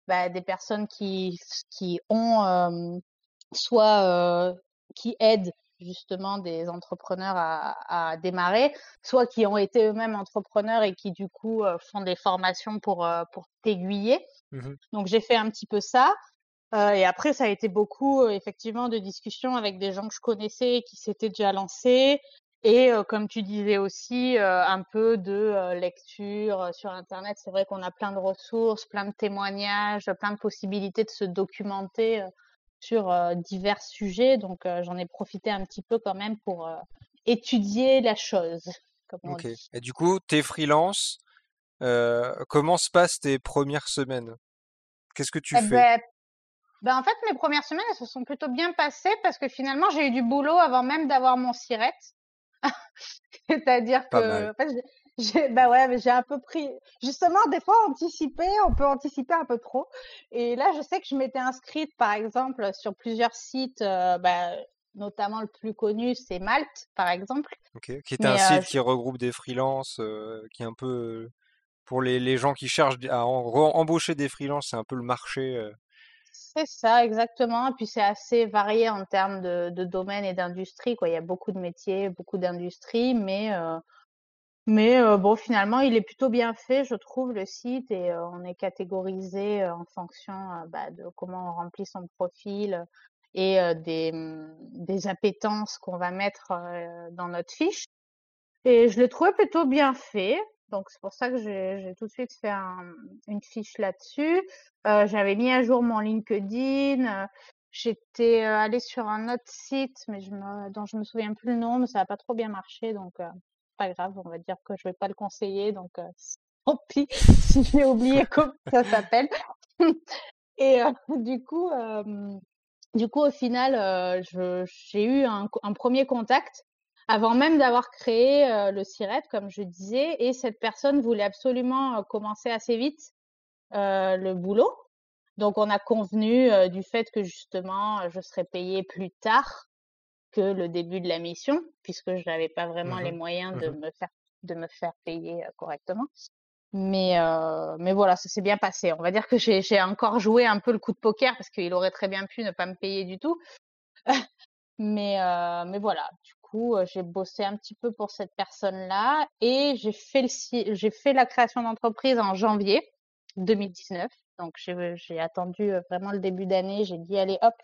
bah, des personnes qui qui ont soit qui aident justement des entrepreneurs à, à, démarrer, soit qui ont été eux-mêmes entrepreneurs et qui du coup font des formations pour pour t'aiguiller. Mmh donc j'ai fait un petit peu ça. Euh, et après, ça a été beaucoup, euh, effectivement, de discussions avec des gens que je connaissais qui s'étaient déjà lancés. Et euh, comme tu disais aussi, un peu de lecture sur Internet. C'est vrai qu'on a plein de ressources, plein de témoignages, plein de possibilités de se documenter sur divers sujets. Donc, j'en ai profité un petit peu quand même pour étudier la chose. Comme on dit. Et du coup, t'es freelance. comment se passent tes premières semaines? Qu'est-ce que tu eh fais? ben, ben, en fait, mes premières semaines, elles se sont plutôt bien passées parce que finalement, j'ai eu du boulot avant même d'avoir mon sirette. C'est-à-dire que, en fait, j'ai, bah ouais, j'ai un peu pris, justement, des fois, anticiper, on peut anticiper un peu trop. Et là, je sais que je m'étais inscrite, par exemple, sur plusieurs sites, euh, bah, notamment le plus connu, c'est Malte, par exemple. Ok, qui est un euh, site qui regroupe des freelances, euh, qui est un peu, pour les, les gens qui cherchent à embaucher des freelances, c'est un peu le marché c'est ça, exactement. Puis c'est assez varié en termes de, de domaine et d'industrie. Quoi. Il y a beaucoup de métiers, beaucoup d'industries, mais, euh, euh, bon, finalement, il est plutôt bien fait, je trouve, le site, et euh, on est catégorisé en fonction bah, de comment on remplit son profil et des, mmh, des appétences qu'on va mettre dans notre fiche. Et je l'ai trouvé plutôt bien fait. Donc c'est pour ça que j'ai tout de suite fait une fiche là-dessus. Euh, j'avais mis à jour mon LinkedIn. Euh, j'étais euh, allée sur un autre site, mais je me, dont je me souviens plus le nom, mais ça n'a pas trop bien marché, donc pas grave. On va dire que je vais pas le conseiller, donc tant pis si j'ai oublié comment ça s'appelle. Et du coup, du coup, au final, j'ai eu un, un, premier contact avant même d'avoir créé euh, le SIRET, comme je disais, et cette personne voulait absolument euh, commencer assez vite euh, le boulot. Donc on a convenu du fait que justement je serais payée plus tard que le début de la mission, puisque je n'avais pas vraiment les mmh moyens de mmh me faire de me faire payer correctement. Mais mais voilà, ça s'est bien passé. On va dire que j'ai encore joué un peu le coup de poker parce qu'il aurait très bien pu ne pas me payer du tout. mais mais voilà, j'ai bossé un petit peu pour cette personne-là et j'ai fait, le, j'ai fait la création d'entreprise en janvier 2019. Donc, j'ai attendu vraiment le début d'année. J'ai dit, allez, hop,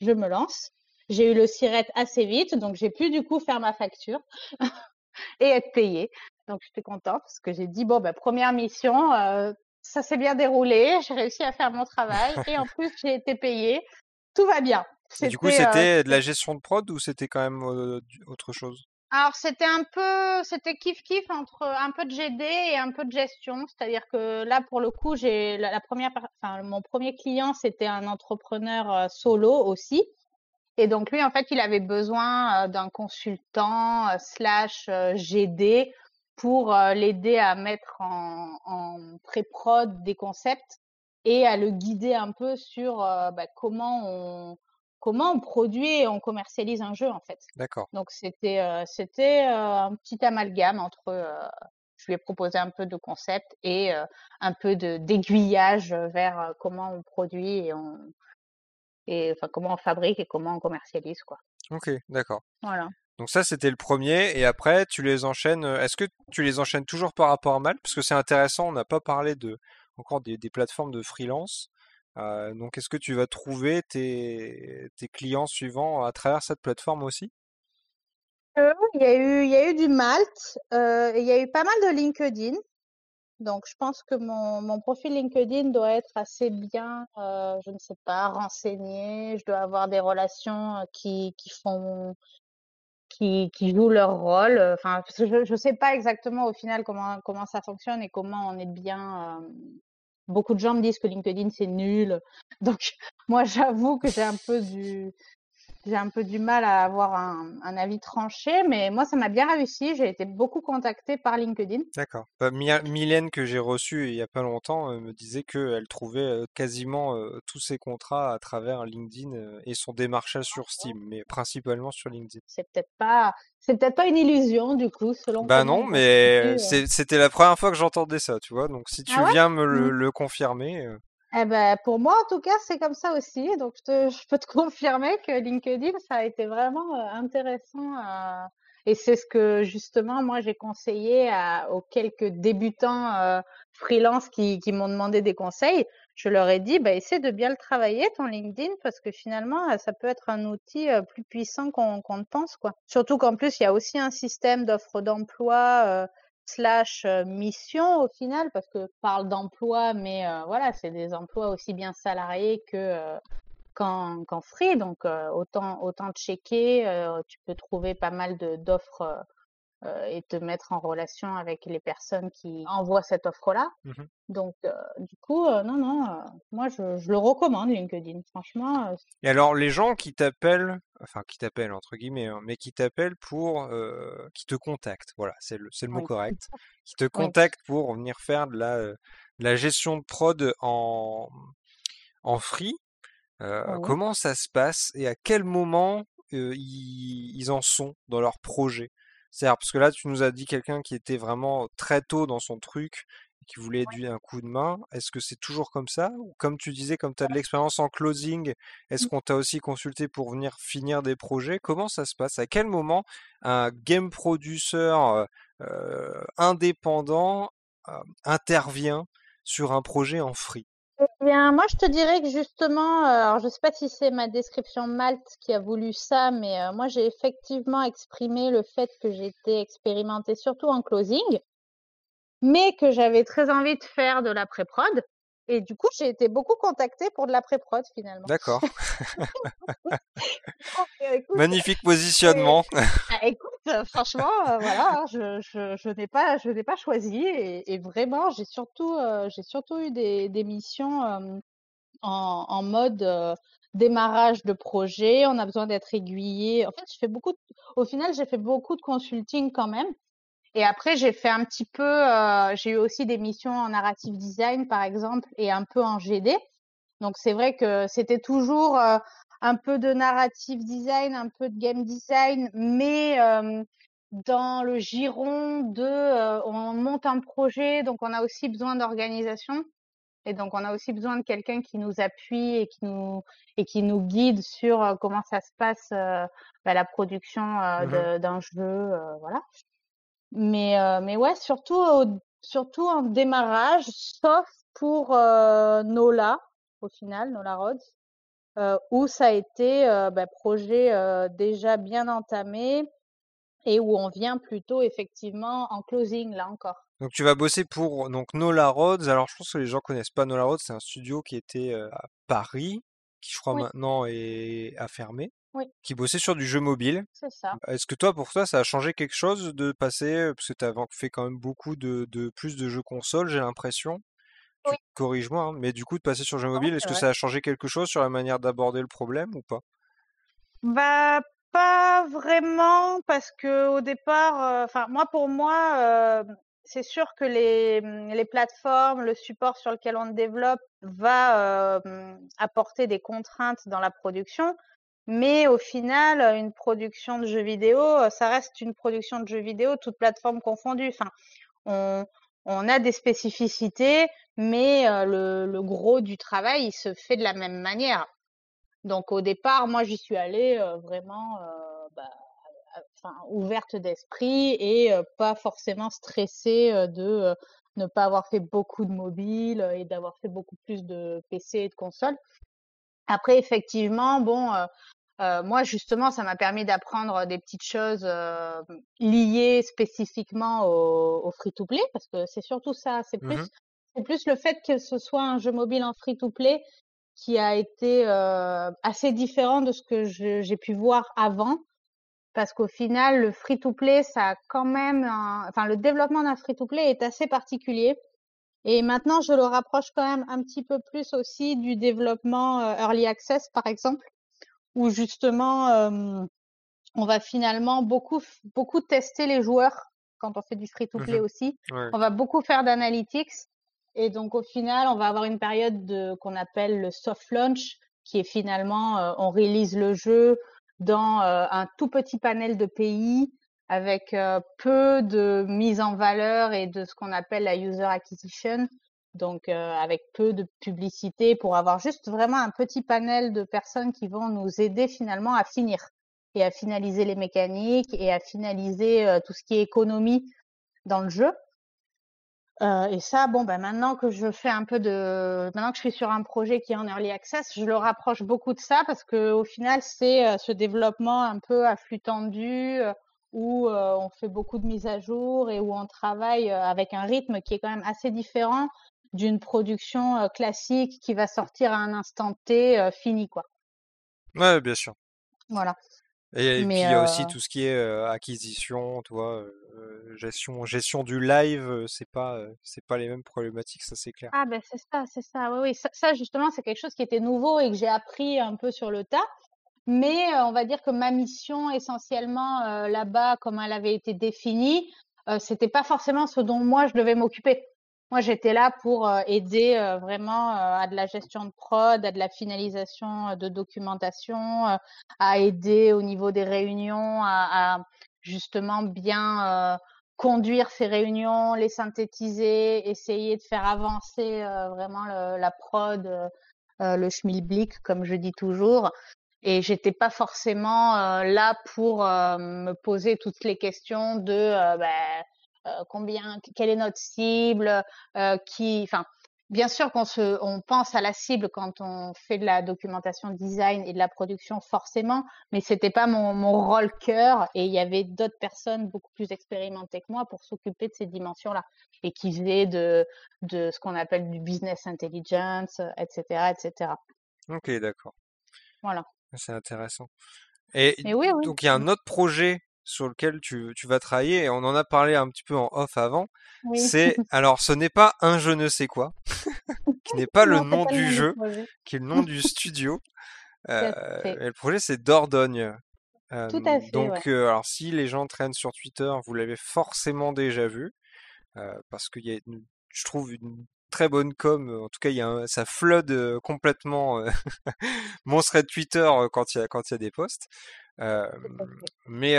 je me lance. J'ai eu le SIRET assez vite, donc j'ai pu du coup faire ma facture et être payée. Donc, j'étais contente parce que j'ai dit, bon, bah, première mission, ça s'est bien déroulé, j'ai réussi à faire mon travail et en plus, j'ai été payée. Tout va bien du coup, c'était de la gestion de prod ou c'était quand même autre chose? Alors c'était un peu, c'était kiff kiff entre un peu de GD et un peu de gestion. C'est-à-dire que là pour le coup, j'ai la, première, enfin mon premier client c'était un entrepreneur solo aussi. Et donc lui en fait il avait besoin d'un consultant slash GD pour l'aider à mettre en, en pré-prod des concepts et à le guider un peu sur bah, comment on comment on produit et on commercialise un jeu en fait. D'accord. Donc c'était euh, c'était euh, un petit amalgame entre euh, je lui ai proposé un peu de concept et un peu de d'aiguillage vers comment on produit et on et enfin comment on fabrique et comment on commercialise quoi. Ok, d'accord. Voilà. Donc ça c'était le premier et après tu les enchaînes. Est-ce que tu les enchaînes toujours par rapport à Mal parce que c'est intéressant. On n'a pas parlé de encore des, des plateformes de freelance. Euh, donc, est-ce que tu vas trouver tes, clients suivants à travers cette plateforme aussi? Euh, il, y a eu, du Malte, euh, il y a eu pas mal de LinkedIn. Donc, je pense que mon, profil LinkedIn doit être assez bien, je ne sais pas, renseigné. Je dois avoir des relations qui, jouent leur rôle. Enfin, je ne sais pas exactement au final comment ça fonctionne et comment on est bien beaucoup de gens me disent que LinkedIn c'est nul. Donc moi j'avoue que j'ai un peu du j'ai un peu du mal à avoir un, un avis tranché, mais moi, ça m'a bien réussi. J'ai été beaucoup contactée par LinkedIn. D'accord. Bah, Mylène, que j'ai reçue il y a pas longtemps, euh, me disait qu'elle trouvait euh, quasiment euh, tous ses contrats à travers LinkedIn et son démarchage sur Steam, mais principalement sur LinkedIn. C'est peut-être pas, c'est peut-être pas une illusion, du coup, selon Bah non, on mais c'était la première fois que j'entendais ça, tu vois. Donc si tu Ah ouais? viens me le, Mm. le confirmer, Eh ben, pour moi, en tout cas, c'est comme ça aussi. Donc, je, te- je peux te confirmer que LinkedIn, ça a été vraiment euh, intéressant. euh, et c'est ce que, justement, moi, j'ai conseillé à, aux quelques débutants euh, freelance qui, qui m'ont demandé des conseils. Je leur ai dit, bah, essaie de bien le travailler, ton LinkedIn, parce que finalement, euh, ça peut être un outil plus puissant qu'on ne pense, quoi. Surtout qu'en plus, il y a aussi un système d'offre d'emploi slash euh, mission au final, parce que parle d'emploi, mais euh, voilà, c'est des emplois aussi bien salariés que euh, qu'en free, donc autant autant checker, tu peux trouver pas mal d'offres euh, et te mettre en relation avec les personnes qui envoient cette offre-là. mhm. Donc euh, du coup, euh, non, non, moi je, je le recommande LinkedIn. Franchement, Et alors les gens qui t'appellent, enfin qui t'appellent entre guillemets, hein, mais qui t'appellent pour, qui te contactent, voilà, c'est le, le mot oui, correct, qui te oui, contactent pour venir faire de la, de la gestion de prod en, en free. Oui. comment ça se passe et à quel moment ils, ils en sont dans leur projet? C'est-à-dire, parce que là, tu nous as dit quelqu'un qui était vraiment très tôt dans son truc, et qui voulait du, un coup de main. Est-ce que c'est toujours comme ça? Ou comme tu disais, comme tu as de l'expérience en closing, est-ce qu'on t'a aussi consulté pour venir finir des projets? Comment ça se passe? À quel moment un game producer euh, euh, indépendant euh, intervient sur un projet en free? Eh bien, moi, je te dirais que justement, euh, alors je sais pas si c'est ma description Malte qui a voulu ça, mais euh, moi, j'ai effectivement exprimé le fait que j'étais expérimentée surtout en closing, mais que j'avais très envie de faire de la pré-prod. Et du coup, j'ai été beaucoup contactée pour de la pré-prod finalement. D'accord. Euh, Magnifique positionnement. ah, écoute, euh, franchement, euh, voilà, hein, je, n'ai pas, je n'ai pas choisi et, vraiment, j'ai surtout, euh, j'ai surtout eu des, missions en, mode démarrage de projet. On a besoin d'être aiguillé. En fait, je fais beaucoup. au final, j'ai fait beaucoup de consulting quand même. Et après, j'ai fait un petit peu. j'ai eu aussi des missions en narrative design, par exemple, et un peu en GD. Donc c'est vrai que c'était toujours un peu de narrative design, un peu de game design, mais euh, dans le giron de euh, on monte un projet, donc on a aussi besoin d'organisation. Et donc on a aussi besoin de quelqu'un qui nous appuie et qui nous et qui nous guide sur comment ça se passe euh, bah, la production euh, de- d'un jeu, euh, voilà. Mais euh, mais ouais, surtout au- surtout en démarrage, sauf pour euh, Nola au final, Nola Rhodes, euh, où ça a été euh, bah, projet euh, déjà bien entamé et où on vient plutôt effectivement en closing là encore. Donc tu vas bosser pour donc Nola Rhodes. Alors je pense que les gens connaissent pas Nola Rhodes, c'est un studio qui était euh, à Paris, qui je crois Oui, maintenant est fermé, oui, qui bossait sur du jeu mobile. c'est ça. Est-ce que toi pour toi ça a changé quelque chose de passer, parce que tu as fait quand même beaucoup de, de plus de jeux consoles, j'ai l'impression? Tu Oui, corriges-moi, hein, mais du coup de passer sur jeu non, mobile, est-ce c'est que vrai. ça a changé quelque chose sur la manière d'aborder le problème ou pas? Bah, pas vraiment, parce que au départ, euh, enfin, moi, pour moi, euh, c'est sûr que les, hum, les plateformes, le support sur lequel on développe va euh, apporter des contraintes dans la production. Mais au final, euh, une production de jeux vidéo, euh, ça reste une production de jeux vidéo, toutes plateformes confondues. Enfin, on, on a des spécificités, mais euh, le, gros du travail, il se fait de la même manière. Donc au départ, moi j'y suis allée euh, vraiment euh, bah, ouverte d'esprit et pas forcément stressée de ne pas avoir fait beaucoup de mobile euh, et d'avoir fait beaucoup plus de PC et de consoles. Après, effectivement, bon, moi justement, ça m'a permis d'apprendre des petites choses liées spécifiquement au, free-to-play parce que c'est surtout ça. C'est plus, Mhm. C'est plus le fait que ce soit un jeu mobile en free-to-play qui a été euh, assez différent de ce que j'ai pu voir avant. Parce qu'au final, le free-to-play, ça a quand même, un- enfin, le développement d'un free-to-play est assez particulier. Et maintenant, je le rapproche quand même un petit peu plus aussi du développement euh, early access, par exemple, où justement on va finalement beaucoup beaucoup tester les joueurs quand on fait du free to play mmh aussi. On va beaucoup faire d'analytics et donc au final, on va avoir une période de qu'on appelle le soft launch qui est finalement on release le jeu dans un tout petit panel de pays avec peu de mise en valeur et de ce qu'on appelle la user acquisition donc avec peu de publicité pour avoir juste vraiment un petit panel de personnes qui vont nous aider finalement à finir et à finaliser les mécaniques et à finaliser tout ce qui est économie dans le jeu. Euh, et ça, bon, ben maintenant que je fais un peu de, maintenant que je suis sur un projet qui est en early access, je le rapproche beaucoup de ça parce que au final, c'est ce développement un peu à flux tendu où on fait beaucoup de mises à jour et où on travaille avec un rythme qui est quand même assez différent d'une production classique qui va sortir à un instant T fini, quoi. Ouais, bien sûr. Voilà. Et, puis il y a aussi tout ce qui est acquisition, tu vois, gestion, gestion du live, c'est pas, c'est pas les mêmes problématiques, ça c'est clair. Ah ben c'est ça, c'est ça. Oui, oui. Ça, justement, c'est quelque chose qui était nouveau et que j'ai appris un peu sur le tas. Mais on va dire que ma mission essentiellement là-bas, comme elle avait été définie, c'était pas forcément ce dont moi je devais m'occuper. Moi, j'étais là pour aider vraiment à de la gestion de prod, à de la finalisation de documentation, à aider au niveau des réunions, à, justement bien conduire ces réunions, les synthétiser, essayer de faire avancer vraiment la prod, le schmilblick, comme je dis toujours. Et j'étais pas forcément là pour me poser toutes les questions de euh, combien, quelle est notre cible, euh, qui, enfin, bien sûr qu'on se, on pense à la cible quand on fait de la documentation design et de la production forcément, mais c'était pas mon, mon rôle cœur et il y avait d'autres personnes beaucoup plus expérimentées que moi pour s'occuper de ces dimensions-là et qui faisaient de, de ce qu'on appelle du business intelligence, etc., etc. Ok, d'accord. Voilà. C'est intéressant. Et, donc il y a un autre projet sur lequel tu, tu, vas travailler, et on en a parlé un petit peu en off avant, c'est, alors ce n'est pas un je ne sais quoi, qui n'est pas le nom du jeu, qui est le nom du studio. Euh, le projet c'est Dordogne. Tout à fait, donc, alors si les gens traînent sur Twitter, vous l'avez forcément déjà vu, parce qu'il y a, je trouve, une très bonne com. En tout cas, il y a ça flood complètement mon thread Twitter quand il y a quand il y a des posts mais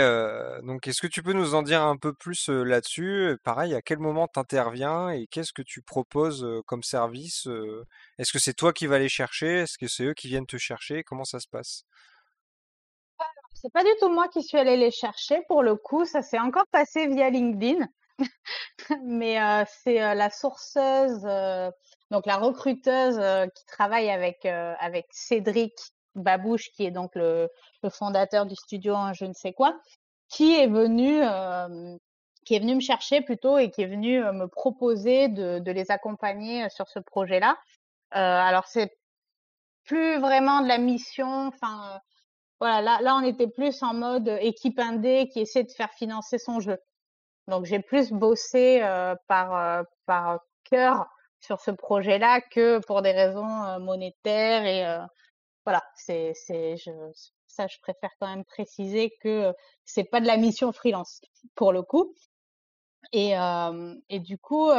donc, est-ce que tu peux nous en dire un peu plus là-dessus? Pareil, à quel moment tu interviens et qu'est-ce que tu proposes comme service Est-ce que c'est toi qui vas les chercher? Est-ce que c'est eux qui viennent te chercher? Comment ça se passe? C'est pas du tout moi qui suis allée les chercher pour le coup. Ça s'est encore passé via LinkedIn. mais c'est la sourceuse, donc la recruteuse qui travaille avec avec Cédric Babouche, qui est donc le, fondateur du studio Je ne sais quoi, qui est venu, me chercher plutôt et qui est venu me proposer de, les accompagner sur ce projet-là. alors c'est plus vraiment de la mission, enfin voilà, là, là on était plus en mode équipe indé qui essaie de faire financer son jeu. Donc j'ai plus bossé par par cœur sur ce projet-là que pour des raisons monétaires et voilà, c'est, c'est, ça, je préfère quand même préciser que c'est pas de la mission freelance pour le coup. Et, et du coup,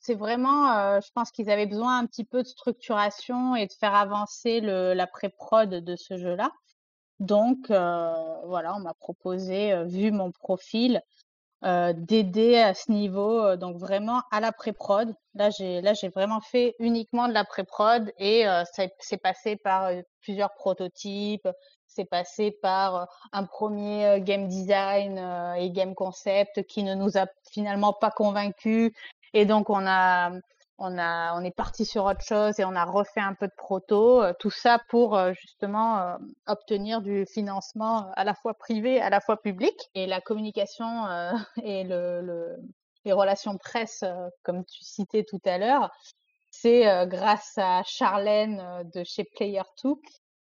c'est vraiment, je pense qu'ils avaient besoin un petit peu de structuration et de faire avancer le, la pré-prod de ce jeu-là. Donc, voilà, on m'a proposé, vu mon profil, d'aider à ce niveau, euh, donc vraiment à la pré-prod. Là, j'ai là j'ai vraiment fait uniquement de la pré-prod et euh, c'est passé par plusieurs prototypes, c'est passé par un premier game design et game concept qui ne nous a finalement pas convaincus et donc on a on a, on est parti sur autre chose et on a refait un peu de proto, euh, tout ça pour euh, justement euh, obtenir du financement à la fois privé, à la fois public. Et la communication et le, les relations presse, comme tu citais tout à l'heure, c'est grâce à Charlène de chez Player 2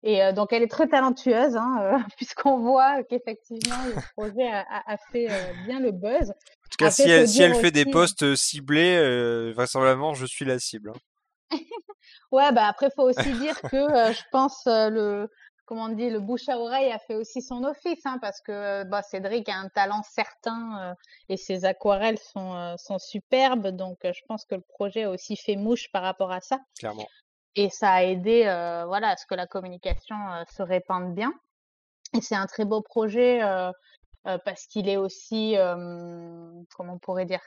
et donc elle est très talentueuse, hein, puisqu'on voit qu'effectivement le projet a, fait bien le buzz. En tout cas, si elle, si elle fait des posts ciblés, vraisemblablement je suis la cible. Hein. ouais, bah après faut aussi dire que je pense le comment on dit, le bouche à oreille a fait aussi son office, hein, parce que bah, Cédric a un talent certain et ses aquarelles sont, sont superbes. Donc, je pense que le projet a aussi fait mouche par rapport à ça. Clairement. Et ça a aidé, voilà, à ce que la communication se répande bien. Et c'est un très beau projet parce qu'il est aussi, comment on pourrait dire,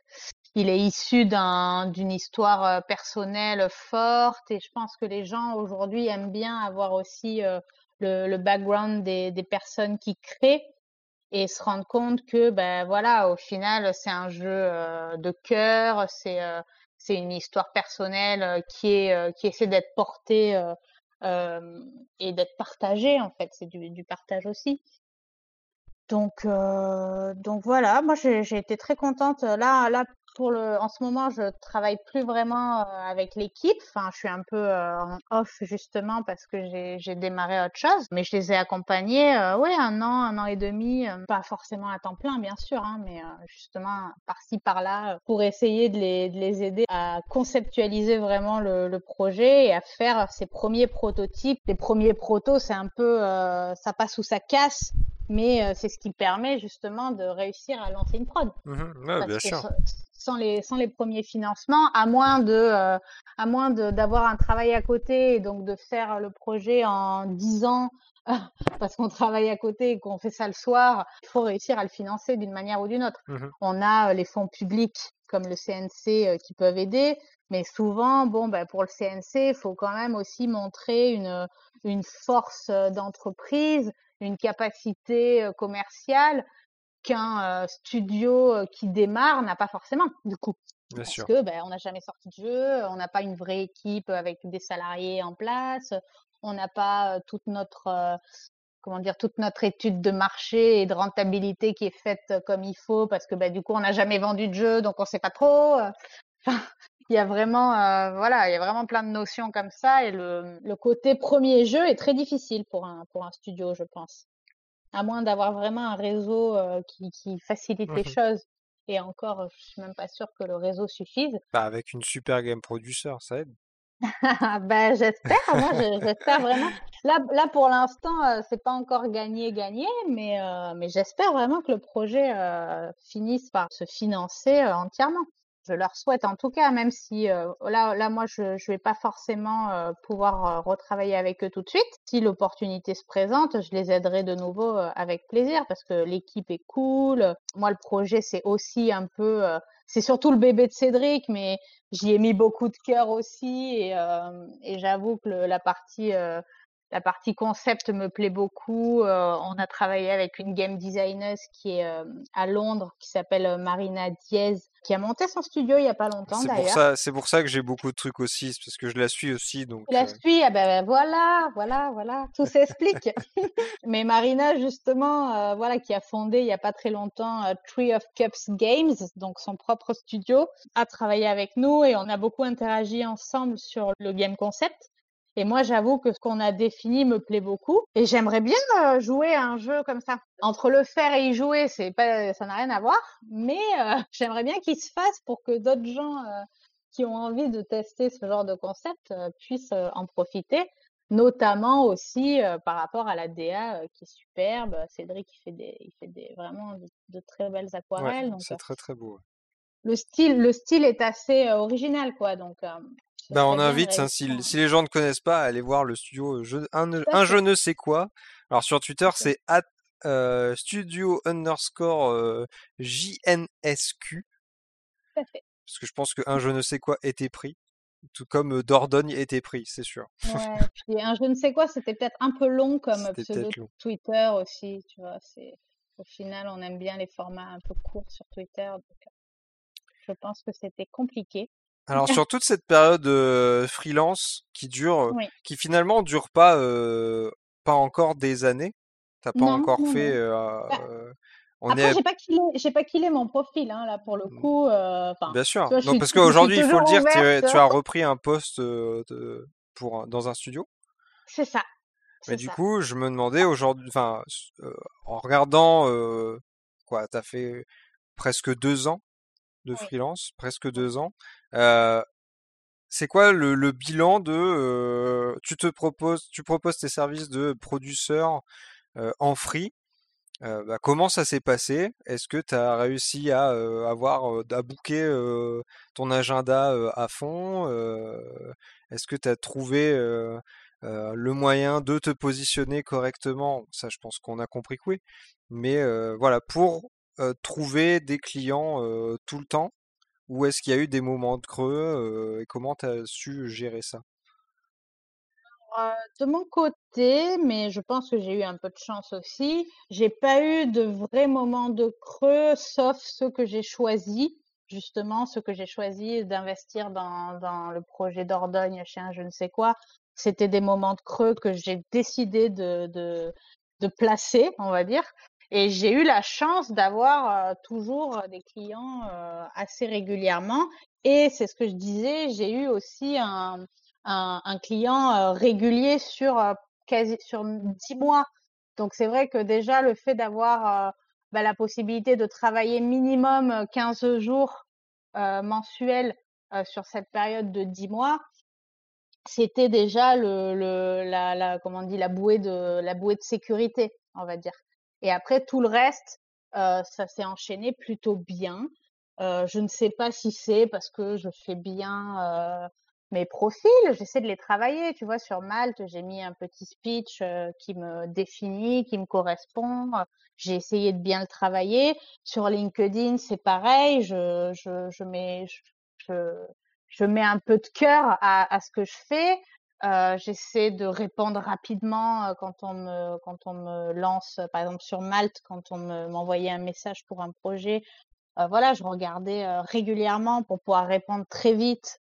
il est issu d'un, d'une histoire personnelle forte. Et je pense que les gens aujourd'hui aiment bien avoir aussi le, le, background des, des, personnes qui créent et se rendre compte que, ben voilà, au final, c'est un jeu de cœur, c'est c'est une histoire personnelle qui est qui essaie d'être portée et d'être partagée en fait. C'est du, du, partage aussi. Donc donc voilà, moi j'ai été très contente. Là là pour le, en ce moment, je travaille plus vraiment euh, avec l'équipe. Enfin, je suis un peu euh, en off justement parce que j'ai démarré autre chose. Mais je les ai accompagnés, euh, ouais, un an, un an et demi, pas forcément à temps plein, bien sûr, hein, mais justement par-ci par-là pour essayer de les, de les aider à conceptualiser vraiment le, le, projet et à faire ses premiers prototypes. Les premiers protos, c'est un peu, ça passe ou ça casse mais c'est ce qui permet justement de réussir à lancer une prod. Mmh ouais, bien sûr sans les sans les premiers financements, à moins de euh, à moins d'avoir un travail à côté et donc de faire le projet en 10 ans parce qu'on travaille à côté et qu'on fait ça le soir, il faut réussir à le financer d'une manière ou d'une autre. Mmh On a euh, les fonds publics comme le CNC euh, qui peuvent aider, mais souvent, bon, ben, pour le CNC, il faut quand même aussi montrer une, une force d'entreprise, une capacité commerciale qu'un studio qui démarre n'a pas forcément, du coup. Bien Parce sûr. que ben, on n'a jamais sorti de jeu, on n'a pas une vraie équipe avec des salariés en place, on n'a pas toute notre comment dire toute notre étude de marché et de rentabilité qui est faite comme il faut parce que ben, du coup on n'a jamais vendu de jeu donc on sait pas trop. Enfin, il y a vraiment voilà il y a vraiment plein de notions comme ça et le, le côté premier jeu est très difficile pour un pour un studio je pense à moins d'avoir vraiment un réseau qui, qui, facilite les Mmh choses. Et encore, je suis même pas sûre que le réseau suffise. Bah, avec une super game producer, ça aide. ben, j'espère, moi j'espère vraiment. Là, là pour l'instant, c'est pas encore gagné, gagné, mais, mais j'espère vraiment que le projet finisse par se financer entièrement je leur souhaite en tout cas, même si euh, là, là, moi, je ne vais pas forcément euh, pouvoir euh, retravailler avec eux tout de suite. Si l'opportunité se présente, je les aiderai de nouveau avec plaisir parce que l'équipe est cool. Moi, le projet, c'est aussi un peu, c'est surtout le bébé de Cédric, mais j'y ai mis beaucoup de cœur aussi et, et j'avoue que le, la partie la partie concept me plaît beaucoup. Euh, on a travaillé avec une game designer qui est euh, à Londres, qui s'appelle euh, Marina Diez, qui a monté son studio il y a pas longtemps C'est pour d'ailleurs. ça, c'est pour ça que j'ai beaucoup de trucs aussi, parce que je la suis aussi, donc. Tu la suis, ah ben, voilà, voilà, voilà, tout s'explique. Mais Marina justement, voilà, qui a fondé il y a pas très longtemps Tree of Cups Games, donc son propre studio, a travaillé avec nous et on a beaucoup interagi ensemble sur le game concept. Et moi, j'avoue que ce qu'on a défini me plaît beaucoup. Et j'aimerais bien euh, jouer à un jeu comme ça. Entre le faire et y jouer, c'est pas, ça n'a rien à voir. Mais euh, j'aimerais bien qu'il se fasse pour que d'autres gens euh, qui ont envie de tester ce genre de concept puissent en profiter. Notamment aussi par rapport à la DA qui est superbe. Cédric, il fait des, il fait des vraiment de, de très belles aquarelles. c'est très très beau. le style, le style est assez original, quoi. Donc Ben, on invite, hein, si, réussir. si les gens ne connaissent pas, à aller voir le studio je, un, un fait. je ne sais quoi. Alors sur Twitter, c'est at euh, studio underscore euh, JNSQ, parce que je pense que un je ne sais quoi était pris, tout comme euh, Dordogne était pris, c'est sûr. Ouais, puis un je ne sais quoi, c'était peut-être un peu long comme pseudo long. Twitter aussi, tu vois. C'est au final, on aime bien les formats un peu courts sur Twitter, donc euh, je pense que c'était compliqué. Alors sur toute cette période euh, freelance qui dure, Oui. qui finalement dure pas euh, pas encore des années, t'as pas Non, encore non, fait, euh, Bah, on après, est j'ai pas j'ai pas killé mon profil, hein, là, pour le Mmh. coup. bien sûr. Non, suis, parce qu'aujourd'hui, il faut le dire, tu, as repris un poste de- pour dans un studio. C'est ça, Mais du ça. coup, je me demandais aujourd'hui, enfin, en regardant, quoi, t'as fait presque deux ans de Oui. freelance, presque deux ans. C'est quoi le, bilan de tu te proposes tu proposes tes services de producteur en free bah, comment ça s'est passé? Est-ce que tu as réussi à avoir à booker ton agenda à fond Est-ce que tu as trouvé le moyen de te positionner correctement? Ça, je pense qu'on a compris que oui. Mais voilà, pour trouver des clients tout le temps, ou est-ce qu'il y a eu des moments de creux et comment tu as su gérer ça? De mon côté, mais je pense que j'ai eu un peu de chance aussi, j'ai pas eu de vrais moments de creux, sauf ceux que j'ai choisis, justement, ceux que j'ai choisi d'investir dans, le projet d'Ordogne chez un je ne sais quoi. C'était des moments de creux que j'ai décidé de placer, on va dire. Et j'ai eu la chance d'avoir toujours des clients assez régulièrement. Et c'est ce que je disais, j'ai eu aussi un, client régulier sur quasi sur dix mois. Donc c'est vrai que déjà le fait d'avoir bah, la possibilité de travailler minimum 15 jours mensuels sur cette période de dix mois, c'était déjà le, la, comment on la bouée de la bouée de sécurité, on va dire. Et après tout le reste, ça s'est enchaîné plutôt bien. je ne sais pas si c'est parce que je fais bien mes profils, j'essaie de les travailler. Tu vois, sur Malte, j'ai mis un petit speech qui me définit, qui me correspond. J'ai essayé de bien le travailler. Sur LinkedIn, c'est pareil. Je, je, je mets, je, je, mets un peu de cœur à, à ce que je fais. Euh, j'essaie de répondre rapidement quand on me quand on me lance, par exemple sur Malte, quand on m'envoyait un message pour un projet. Euh, voilà, je regardais régulièrement pour pouvoir répondre très vite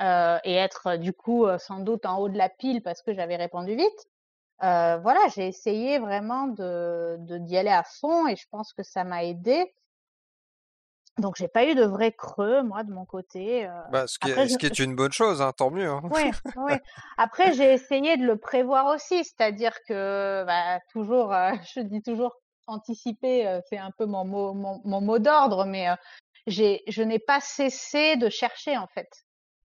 euh, et être du coup sans doute en haut de la pile parce que j'avais répondu vite. Euh, voilà, j'ai essayé vraiment de d'y aller à fond et je pense que ça m'a aidé. Donc j'ai pas eu de vrai creux moi de mon côté. Bah, ce, qui est, ce qui est une bonne chose, hein, tant mieux. Hein. Oui, oui. Après j'ai essayé de le prévoir aussi, c'est-à-dire que bah, toujours, je dis toujours anticiper, c'est un peu mon mot, mon, mon mot d'ordre, mais j'ai, je n'ai pas cessé de chercher en fait.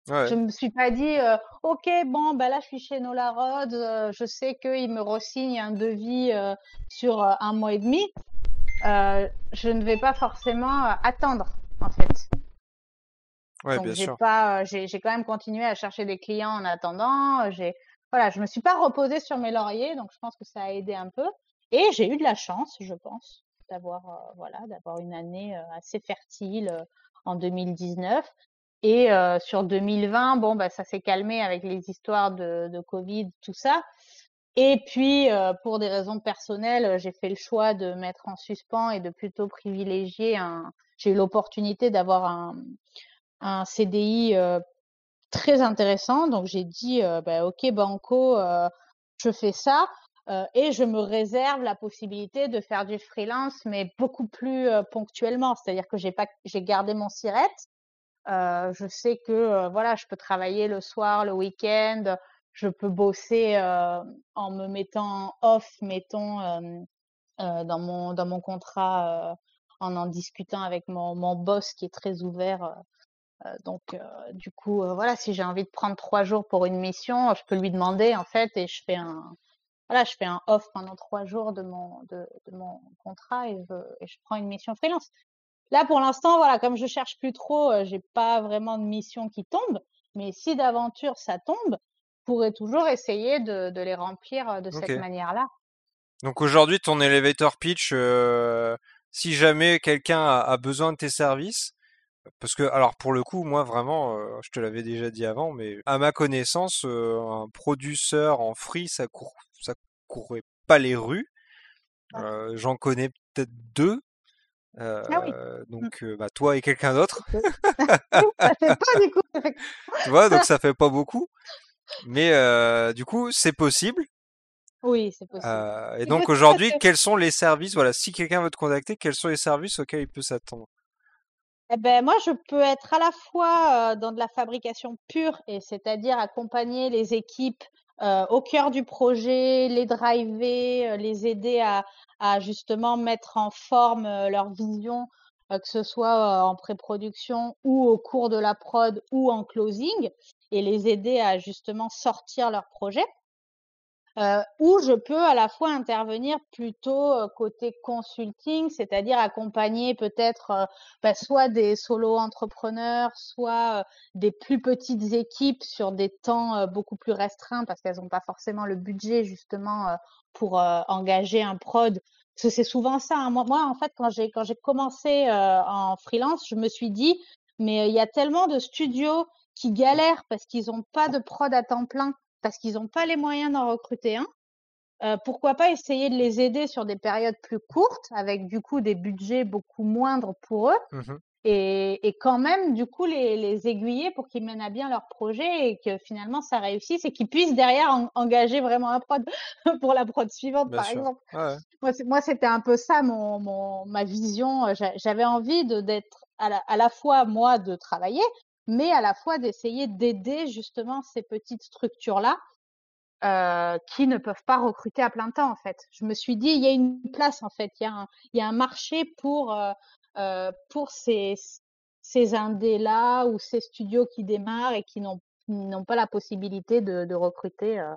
Je me suis pas dit, OK, bon, bah là, je suis chez Nola Rhodes, je sais qu'ils me re-signent un devis sur un mois et demi. Je ne vais pas forcément attendre, en fait. Ouais, Donc, bien j'ai sûr. pas, j'ai, j'ai quand même continué à chercher des clients en attendant. J'ai, voilà, je me suis pas reposée sur mes lauriers, donc je pense que ça a aidé un peu. Et j'ai eu de la chance, je pense, d'avoir, voilà, d'avoir une année assez fertile en 2019. Et sur 2020, bon, bah, ça s'est calmé avec les histoires de, de Covid, tout ça. Et puis, pour des raisons personnelles, j'ai fait le choix de mettre en suspens et de plutôt privilégier un. J'ai eu l'opportunité d'avoir un, un CDI très intéressant. Donc, j'ai dit, bah, OK, Banco, je fais ça. et je me réserve la possibilité de faire du freelance, mais beaucoup plus ponctuellement. C'est-à-dire que j'ai pas, j'ai gardé mon sirette, euh, je sais que euh, voilà, je peux travailler le soir, le week-end, je peux bosser euh, en me mettant off, mettons, dans mon dans mon contrat, en en discutant avec mon mon boss qui est très ouvert. donc du coup, voilà, si j'ai envie de prendre trois jours pour une mission, je peux lui demander en fait et je fais un voilà, je fais un off pendant trois jours de mon de, de mon contrat et je, et je prends une mission freelance. Là, pour l'instant, voilà, comme je cherche plus trop, euh, j'ai pas vraiment de mission qui tombe. Mais si d'aventure ça tombe, je pourrais toujours essayer de, de les remplir de cette manière-là. Donc aujourd'hui, ton elevator pitch, euh, si jamais quelqu'un a, a, besoin de tes services, parce que, alors pour le coup, moi vraiment, je te l'avais déjà dit avant, mais à ma connaissance, un producteur en free, ça court, ça courait pas les rues. J'en connais peut-être deux, ah oui. Euh, mmh. donc, bah, toi et quelqu'un d'autre. ça fait pas du coup. tu vois, donc ça fait pas beaucoup. Mais euh, du coup, c'est possible. Oui, c'est possible. Euh, et donc aujourd'hui, quels sont les services? Voilà, si quelqu'un veut te contacter, quels sont les services auxquels il peut s'attendre? Eh ben, moi, je peux être à la fois dans de la fabrication pure, et c'est-à-dire accompagner les équipes euh, au cœur du projet, les driver, les aider à, à justement mettre en forme leur vision que ce soit en pré-production ou au cours de la prod ou en closing, et les aider à justement sortir leur projet. Euh, ou je peux à la fois intervenir plutôt côté consulting, c'est-à-dire accompagner peut-être bah, soit des solo entrepreneurs, soit des plus petites équipes sur des temps beaucoup plus restreints parce qu'elles n'ont pas forcément le budget justement pour engager un prod. C'est souvent ça. Hein. Moi, en fait, quand j'ai commencé en freelance, je me suis dit, mais il y a tellement de studios qui galèrent parce qu'ils n'ont pas de prod à temps plein parce qu'ils n'ont pas les moyens d'en recruter un. Euh, pourquoi pas essayer de les aider sur des périodes plus courtes, avec du coup des budgets beaucoup moindres pour eux, mmh et, et, quand même du coup les, les aiguiller pour qu'ils mènent à bien leur projet et que finalement ça réussisse et qu'ils puissent derrière engager vraiment un prod pour la prod suivante, par exemple. Moi, c'était un peu ça mon, mon ma vision. J'avais envie d'être à la, à la fois moi de travailler, mais à la fois d'essayer d'aider justement ces petites structures-là euh, qui ne peuvent pas recruter à plein temps en fait. Je me suis dit il y a une place en fait, il y a un, il y a un marché pour euh, pour ces ces indés là ou ces studios qui démarrent et qui n'ont pas la possibilité de, de recruter euh,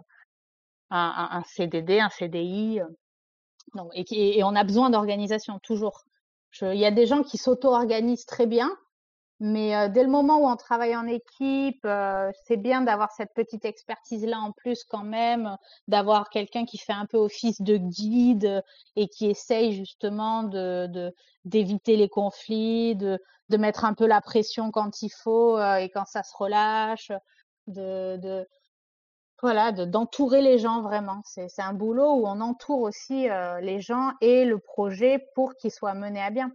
un, un, CDD, un CDI. Non, et, et, on a besoin d'organisation toujours. Il y a des gens qui s'auto-organisent très bien, mais dès le moment où on travaille en équipe, c'est bien d'avoir cette petite expertise-là en plus quand même, d'avoir quelqu'un qui fait un peu office de guide et qui essaye justement de d'éviter les conflits, de de mettre un peu la pression quand il faut et quand ça se relâche, de de voilà, d'entourer les gens vraiment. C'est un boulot où on entoure aussi les gens et le projet pour qu'il soit mené à bien.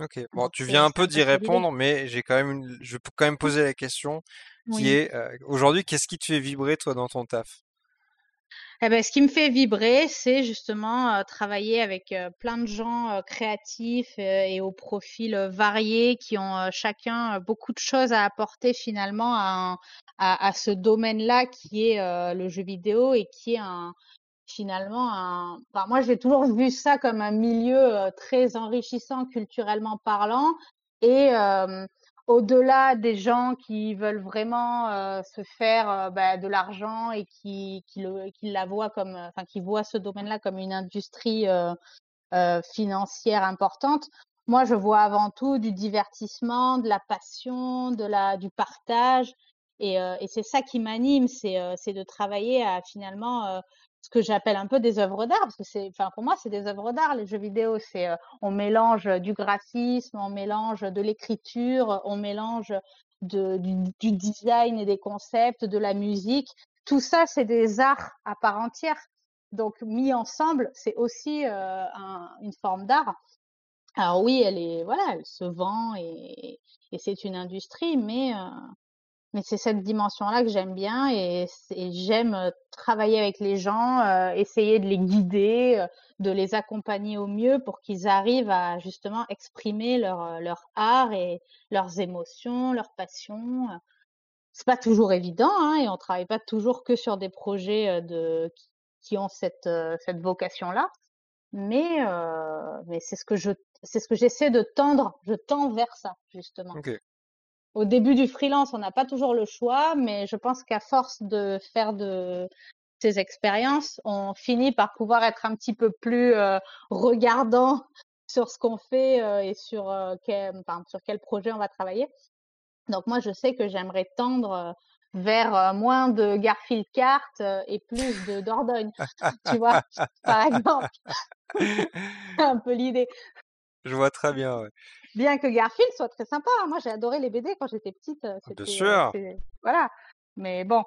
Ok, bon, tu viens un peu d'y répondre, mais j'ai quand même, je peux quand même poser la question qui est euh, aujourd'hui, qu'est-ce qui te fait vibrer toi dans ton taf? Eh ben, ce qui me fait vibrer, c'est justement euh, travailler avec euh, plein de gens créatifs et aux profils variés qui ont chacun beaucoup de choses à apporter finalement à, à, à ce domaine-là qui est le jeu vidéo et qui est un, finalement un. Enfin, moi, j'ai toujours vu ça comme un milieu très enrichissant culturellement parlant et au-delà des gens qui veulent vraiment se faire bah, de l'argent et qui, qui, le, qui la voient comme, enfin, qui voient ce domaine-là comme une industrie financière importante. Moi, je vois avant tout du divertissement, de la passion, de la, du partage. Et, et c'est ça qui m'anime, c'est de travailler à finalement ce que j'appelle un peu des œuvres d'art, parce que c'est, enfin pour moi c'est des œuvres d'art les jeux vidéo. C'est euh, on mélange du graphisme, on mélange de l'écriture, on mélange du, design et des concepts, de la musique. Tout ça c'est des arts à part entière. Donc mis ensemble, c'est aussi euh, un, une forme d'art. Alors oui, elle est voilà, elle se vend et, et c'est une industrie, mais euh, mais c'est cette dimension-là que j'aime bien et, j'aime travailler avec les gens, essayer de les guider, de les accompagner au mieux pour qu'ils arrivent à justement exprimer leur, leur art et leurs émotions, leurs passions. C'est pas toujours évident hein, et on travaille pas toujours que sur des projets de qui ont cette cette vocation-là, mais mais c'est ce que je c'est ce que j'essaie de tendre, je tends vers ça justement au début du freelance, on n'a pas toujours le choix, mais je pense qu'à force de faire de ces expériences, on finit par pouvoir être un petit peu plus euh, regardant sur ce qu'on fait euh, et sur, euh, quel, enfin, sur quel projet on va travailler. Donc moi, je sais que j'aimerais tendre vers moins de Garfield Kart et plus de Dordogne, tu vois, par exemple. C'est un peu l'idée. Je vois très bien, ouais. Bien que Garfield soit très sympa. Hein. Moi, j'ai adoré les BD quand j'étais petite. Bien sûr. voilà. Mais bon,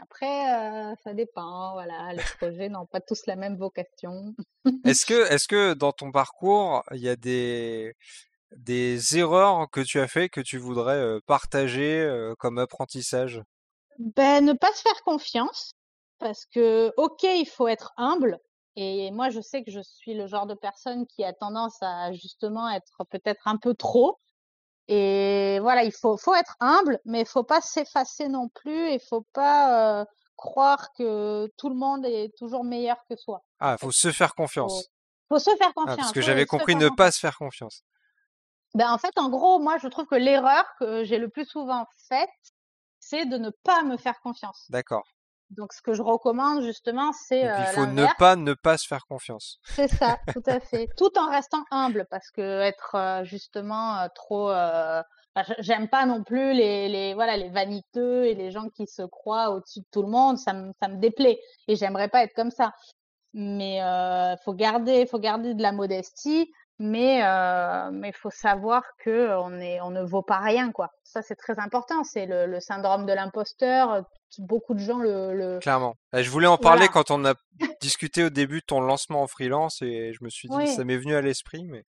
après, ça dépend. Voilà, les projets n'ont pas tous la même vocation. est-ce que, est-ce que dans ton parcours, il y a des des erreurs que tu as fait que tu voudrais partager comme apprentissage? Ben, ne pas se faire confiance. Parce que, ok, il faut être humble, et moi, je sais que je suis le genre de personne qui a tendance à justement être peut-être un peu trop. Et voilà, il faut, faut être humble, mais il faut pas s'effacer non plus. Il faut pas euh, croire que tout le monde est toujours meilleur que soi. Ah, il faut se faire confiance. Faut, faut se faire ah, confiance. parce que j'avais compris ne pas se faire confiance. Ben, en fait, en gros, moi, je trouve que l'erreur que j'ai le plus souvent faite, c'est de ne pas me faire confiance. D'accord. Donc, ce que je recommande justement, c'est il euh, faut ne pas ne pas se faire confiance. C'est ça, tout à fait. Tout en restant humble, parce que être euh, justement euh, trop. j- j'aime pas non plus les, les voilà les vaniteux et les gens qui se croient au-dessus de tout le monde. Ça me ça me déplaît et j'aimerais pas être comme ça. Mais euh, faut garder faut garder de la modestie, mais mais faut savoir que on ne vaut pas rien quoi. Ça c'est très important. C'est le, le syndrome de l'imposteur. Beaucoup de gens le, le Clairement. Je voulais en parler voilà. quand on a discuté au début de ton lancement en freelance et je me suis dit, Oui. ça m'est venu à l'esprit, mais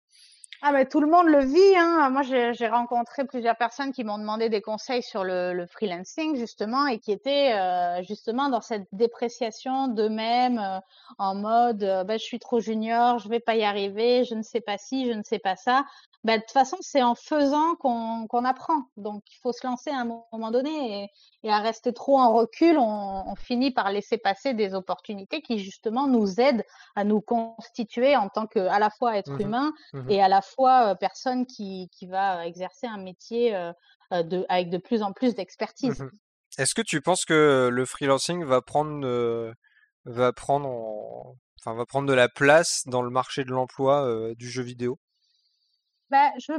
Ah mais tout le monde le vit, hein. Moi, j'ai rencontré plusieurs personnes qui m'ont demandé des conseils sur le, le freelancing justement et qui étaient euh, justement dans cette dépréciation d'eux-mêmes euh, en mode euh, bah, je suis trop junior, je vais pas y arriver, je ne sais pas ci, je ne sais pas ça. Bah, de toute façon, c'est en faisant qu'on qu'on apprend. Donc, il faut se lancer à un moment donné et, et à rester trop en recul, on, on finit par laisser passer des opportunités qui justement nous aident à nous constituer en tant que à la fois être Mhm, humain mhm. et à la fois euh, personne qui, qui va exercer un métier euh, de, avec de plus en plus d'expertise. Mhm. Est-ce que tu penses que le freelancing va prendre, euh, va prendre, en- enfin, va prendre de la place dans le marché de l'emploi du jeu vidéo? Bah, je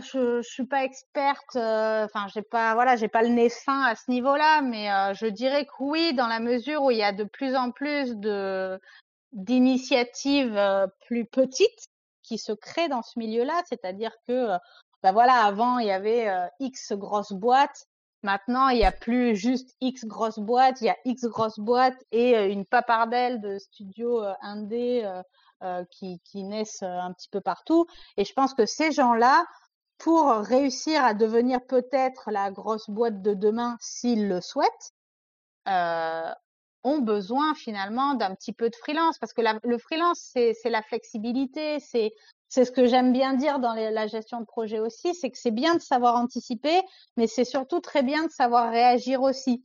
je, je suis pas experte, euh, enfin j'ai pas voilà j'ai pas le nez fin à ce niveau-là, mais euh, je dirais que oui dans la mesure où il y a de plus en plus de d'initiatives euh, plus petites qui se créent dans ce milieu-là, c'est-à-dire que euh, bah voilà avant il y avait euh, X grosses boîtes, maintenant il y a plus juste X grosses boîtes, il y a X grosses boîtes et euh, une papardelle de studios euh, euh, euh, qui, qui naissent euh, un petit peu partout. Et je pense que ces gens-là, pour réussir à devenir peut-être la grosse boîte de demain, s'ils le souhaitent, euh, ont besoin finalement d'un petit peu de freelance. Parce que le freelance, c'est la flexibilité, c'est c'est ce que j'aime bien dire dans la gestion de projet aussi, c'est que c'est bien de savoir anticiper, mais c'est surtout très bien de savoir réagir aussi.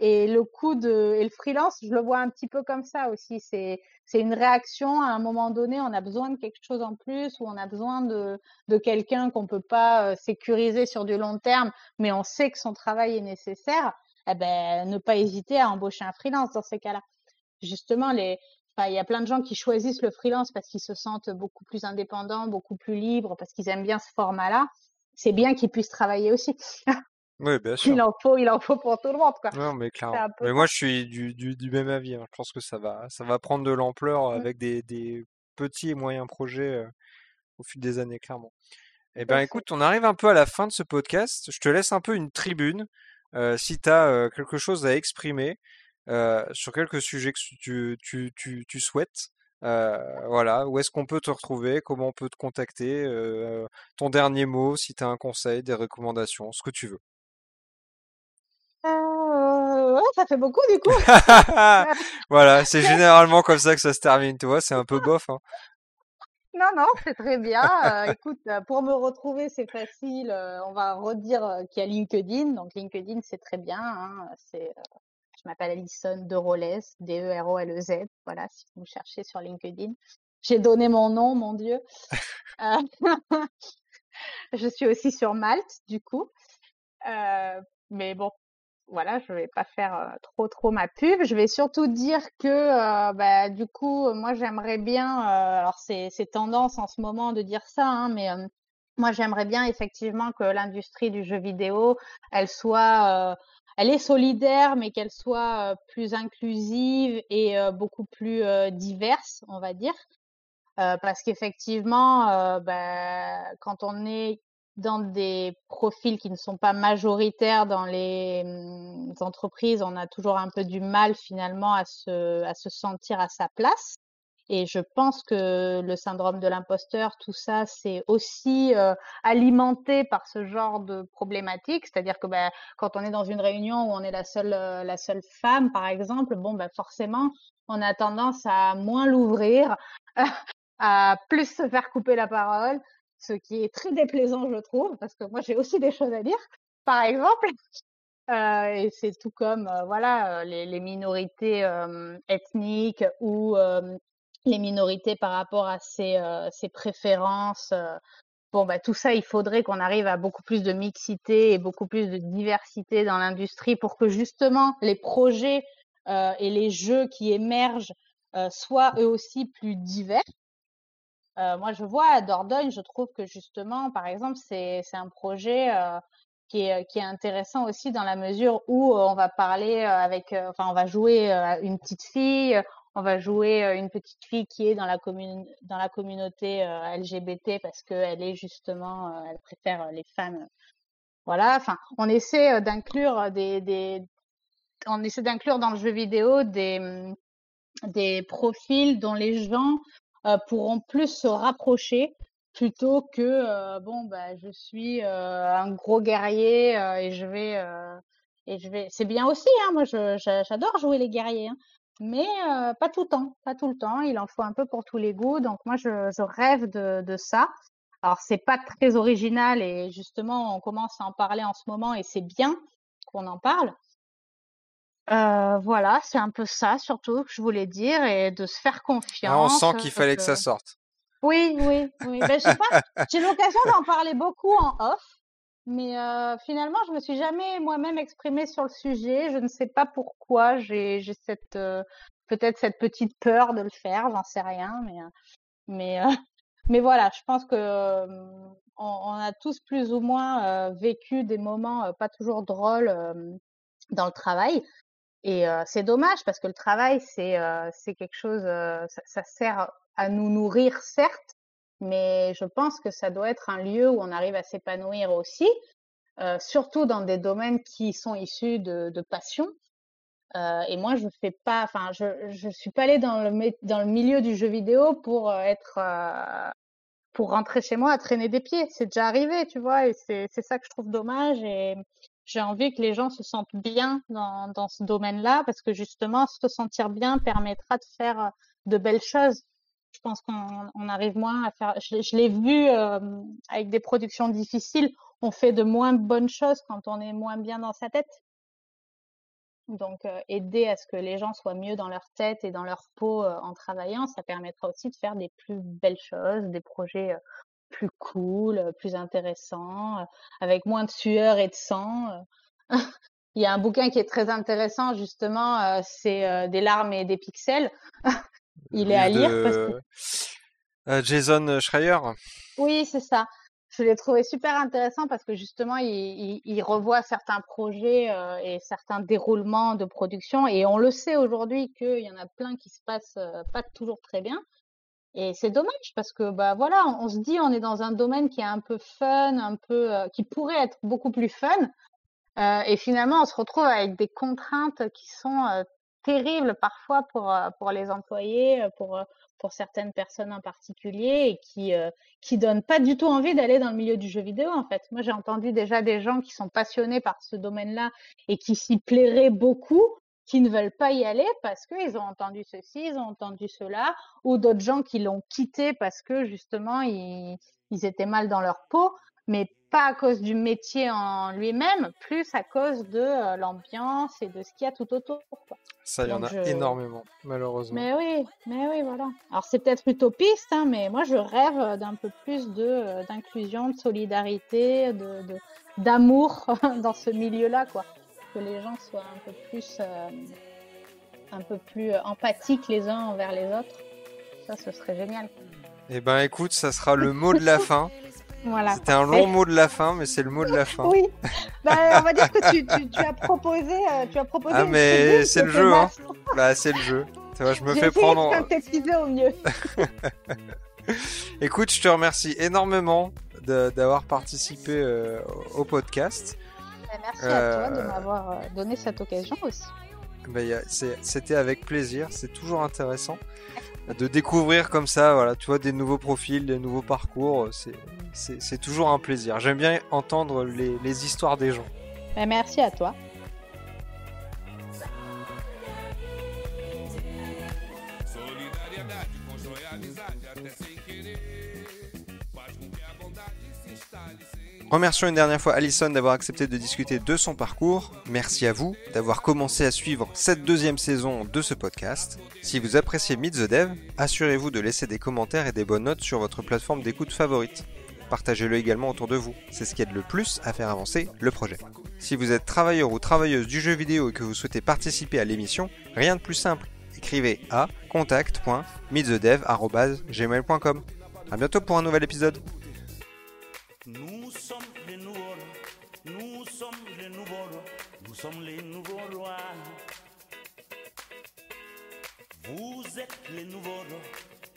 Et le coup de et le freelance, je le vois un petit peu comme ça aussi. C'est c'est une réaction à un moment donné. On a besoin de quelque chose en plus, ou on a besoin de de quelqu'un qu'on peut pas euh, sécuriser sur du long terme, mais on sait que son travail est nécessaire. Eh ben, ne pas hésiter à embaucher un freelance dans ces cas-là. Justement, les il y a plein de gens qui choisissent le freelance parce qu'ils se sentent beaucoup plus indépendants, beaucoup plus libres, parce qu'ils aiment bien ce format-là. C'est bien qu'ils puissent travailler aussi. Oui, bien sûr. Il en faut, il en faut pour tout le monde, quoi. Non, mais clairement. peu Mais moi, je suis du, du, du même avis. hein. Je pense que ça va, ça va prendre de l'ampleur Mm, avec des, des petits et moyens projets euh, au fil des années, clairement. Eh ben, fait. écoute, on arrive un peu à la fin de ce podcast. Je te laisse un peu une tribune. euh, si tu as quelque chose à exprimer sur quelques sujets que tu, tu, tu, tu souhaites. Euh, voilà, où est-ce qu'on peut te retrouver, comment on peut te contacter, euh, ton dernier mot, si tu as un conseil, des recommandations, ce que tu veux. Ouais, ça fait beaucoup du coup. Voilà, c'est généralement comme ça que ça se termine, tu vois, c'est un peu bof, hein. Non, non, c'est très bien. Euh, écoute, euh, pour me retrouver, c'est facile. Euh, on va redire euh, qu'il y a LinkedIn. Donc LinkedIn, c'est très bien. hein. C'est, je m'appelle Alison de Rolez, D-E-R-O-L-E-Z. Voilà, si vous me cherchez sur LinkedIn. J'ai donné mon nom, mon Dieu. Je suis aussi sur Malte, du coup. Mais bon, voilà, je vais pas faire trop trop ma pub. Je vais surtout dire que bah, du coup, moi j'aimerais bien, alors c'est tendance en ce moment de dire ça, hein, mais moi j'aimerais bien effectivement que l'industrie du jeu vidéo, elle soit, elle est solidaire, mais qu'elle soit plus inclusive et beaucoup plus diverse, on va dire. Parce qu'effectivement, bah, quand on est dans des profils qui ne sont pas majoritaires dans les hum, entreprises, on a toujours un peu du mal finalement à se, à se sentir à sa place. Et je pense que le syndrome de l'imposteur, tout ça, c'est aussi euh, alimenté par ce genre de problématique. C'est-à-dire que bah, quand on est dans une réunion où on est la seule, euh, la seule femme, par exemple, bon, bah, forcément, on a tendance à moins l'ouvrir, à plus se faire couper la parole, ce qui est très déplaisant, je trouve, parce que moi, j'ai aussi des choses à dire, par exemple. Euh, et c'est tout comme euh, voilà euh, les, minorités ethniques ou les minorités par rapport à ses, préférences bon, bah, tout ça, il faudrait qu'on arrive à beaucoup plus de mixité et beaucoup plus de diversité dans l'industrie pour que justement les projets et les jeux qui émergent soient eux aussi plus divers. Euh, moi, je vois à Dordogne, je trouve que justement, par exemple, c'est un projet qui est, qui est intéressant aussi dans la mesure où on va parler avec, enfin, on va jouer une petite fille, on va jouer une petite fille qui est dans la commune dans la communauté LGBT parce qu'elle est justement elle préfère les femmes. Voilà enfin on essaie d'inclure des, des on essaie d'inclure dans le jeu vidéo des des profils dont les gens pourront plus se rapprocher plutôt que bon bah je suis un gros guerrier et je vais et je vais c'est bien aussi hein moi j'adore jouer les guerriers hein mais pas tout le temps, pas tout le temps. Il en faut un peu pour tous les goûts. Donc moi, je, rêve de ça. Alors c'est pas très original et justement, on commence à en parler en ce moment et c'est bien qu'on en parle. Euh, voilà, c'est un peu ça surtout que je voulais dire et de se faire confiance. Ah, on sent qu'il fallait que ça sorte. Oui, oui, oui. Ben, j'ai l'occasion d'en parler beaucoup en off. Mais euh, finalement, je me suis jamais moi-même exprimée sur le sujet. Je ne sais pas pourquoi. J'ai cette euh, peut-être cette petite peur de le faire. J'en sais rien, mais euh, mais mais voilà. Je pense que on, a tous plus ou moins vécu des moments pas toujours drôles dans le travail. Et c'est dommage parce que le travail, c'est c'est quelque chose. Ça, ça sert à nous nourrir, certes, mais je pense que ça doit être un lieu où on arrive à s'épanouir aussi, euh, surtout dans des domaines qui sont issus de, de passion. Euh, et moi, je fais pas, enfin, je je suis pas allée dans le dans le milieu du jeu vidéo pour euh, être euh, pour rentrer chez moi à traîner des pieds. C'est déjà arrivé, tu vois, et c'est ça que je trouve dommage. Et j'ai envie que les gens se sentent bien dans dans ce domaine-là, parce que justement, se sentir bien permettra de faire de belles choses je pense qu'on arrive moins à faire. Je, l'ai vu euh, avec des productions difficiles, on fait de moins bonnes choses quand on est moins bien dans sa tête. Donc, euh, aider à ce que les gens soient mieux dans leur tête et dans leur peau euh, en travaillant, ça permettra aussi de faire des plus belles choses, des projets plus cool, plus intéressants, avec moins de sueur et de sang. Il y a un bouquin qui est très intéressant, justement, c'est Des larmes et des pixels. Il est à lire parce que... Euh, Jason Schreier. Oui, c'est ça. Je l'ai trouvé super intéressant parce que justement, il, il, revoit certains projets euh, et certains déroulements de production. Et on le sait aujourd'hui qu'il y en a plein qui se passent euh, pas toujours très bien. Et c'est dommage parce que bah voilà, on, se dit on est dans un domaine qui est un peu fun, un peu qui pourrait être beaucoup plus fun. et finalement, on se retrouve avec des contraintes qui sont terrible parfois pour, euh, pour les employés, euh, pour, euh, pour certaines personnes en particulier et qui qui donnent pas du tout envie d'aller dans le milieu du jeu vidéo en fait. Moi j'ai entendu déjà des gens qui sont passionnés par ce domaine-là et qui s'y plairaient beaucoup, qui ne veulent pas y aller parce qu'ils ont entendu ceci, ils ont entendu cela, ou d'autres gens qui l'ont quitté parce que justement ils, ils étaient mal dans leur peau, mais pas à cause du métier en lui-même, plus à cause de euh, l'ambiance et de ce qu'il y a tout autour. Ça, il y en a énormément, malheureusement. Mais oui, mais oui, voilà. Alors c'est peut-être utopiste, hein, mais moi je rêve d'un peu plus de euh, d'inclusion, de solidarité, de d'amour dans ce milieu-là, quoi. Que les gens soient un peu plus euh, un peu plus empathiques les uns envers les autres. Ça, ce serait génial. Eh ben, écoute, ça sera le mot de la fin. C'était un long mot de la fin, mais c'est le mot de la fin. Oui. Bah, on va dire que tu, as proposé, euh, tu as proposé. Ah mais c'est le jeu, hein. Bah c'est le jeu. je me fais prendre. De au mieux. Écoute, je te remercie énormément d'avoir participé euh, au podcast. Bah, merci à toi de euh, m'avoir donné cette occasion aussi. Bah, C'était avec plaisir. C'est toujours intéressant de découvrir comme ça, voilà, tu vois, des nouveaux profils, des nouveaux parcours, c'est toujours un plaisir. J'aime bien entendre les, les, histoires des gens. Ben, merci à toi. Remercions une dernière fois Alison d'avoir accepté de discuter de son parcours. Merci à vous d'avoir commencé à suivre cette deuxième saison de ce podcast. Si vous appréciez Meet the Dev, assurez-vous de laisser des commentaires et des bonnes notes sur votre plateforme d'écoute favorite. partagez-le également autour de vous. C'est ce qui aide le plus à faire avancer le projet. Si vous êtes travailleur ou travailleuse du jeu vidéo et que vous souhaitez participer à l'émission, rien de plus simple. Écrivez à contact.meetthedev.gmail.com A bientôt pour un nouvel épisode. Vous êtes les nouveaux rois.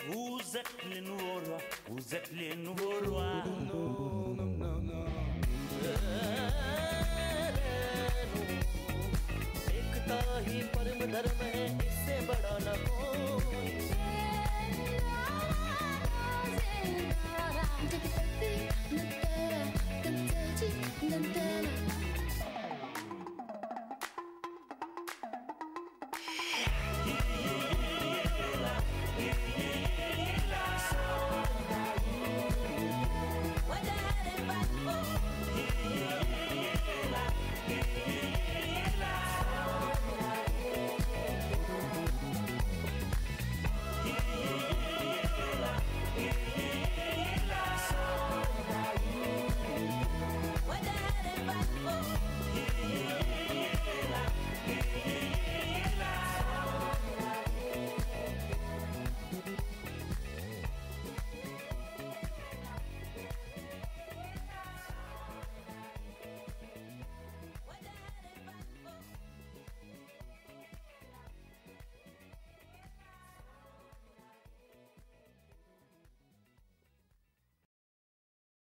Vous êtes les nouveaux rois. Vous êtes les nouveaux rois. एकता ही परम धर्म है इससे बड़ा न कोई जगत नंतरा नंतरा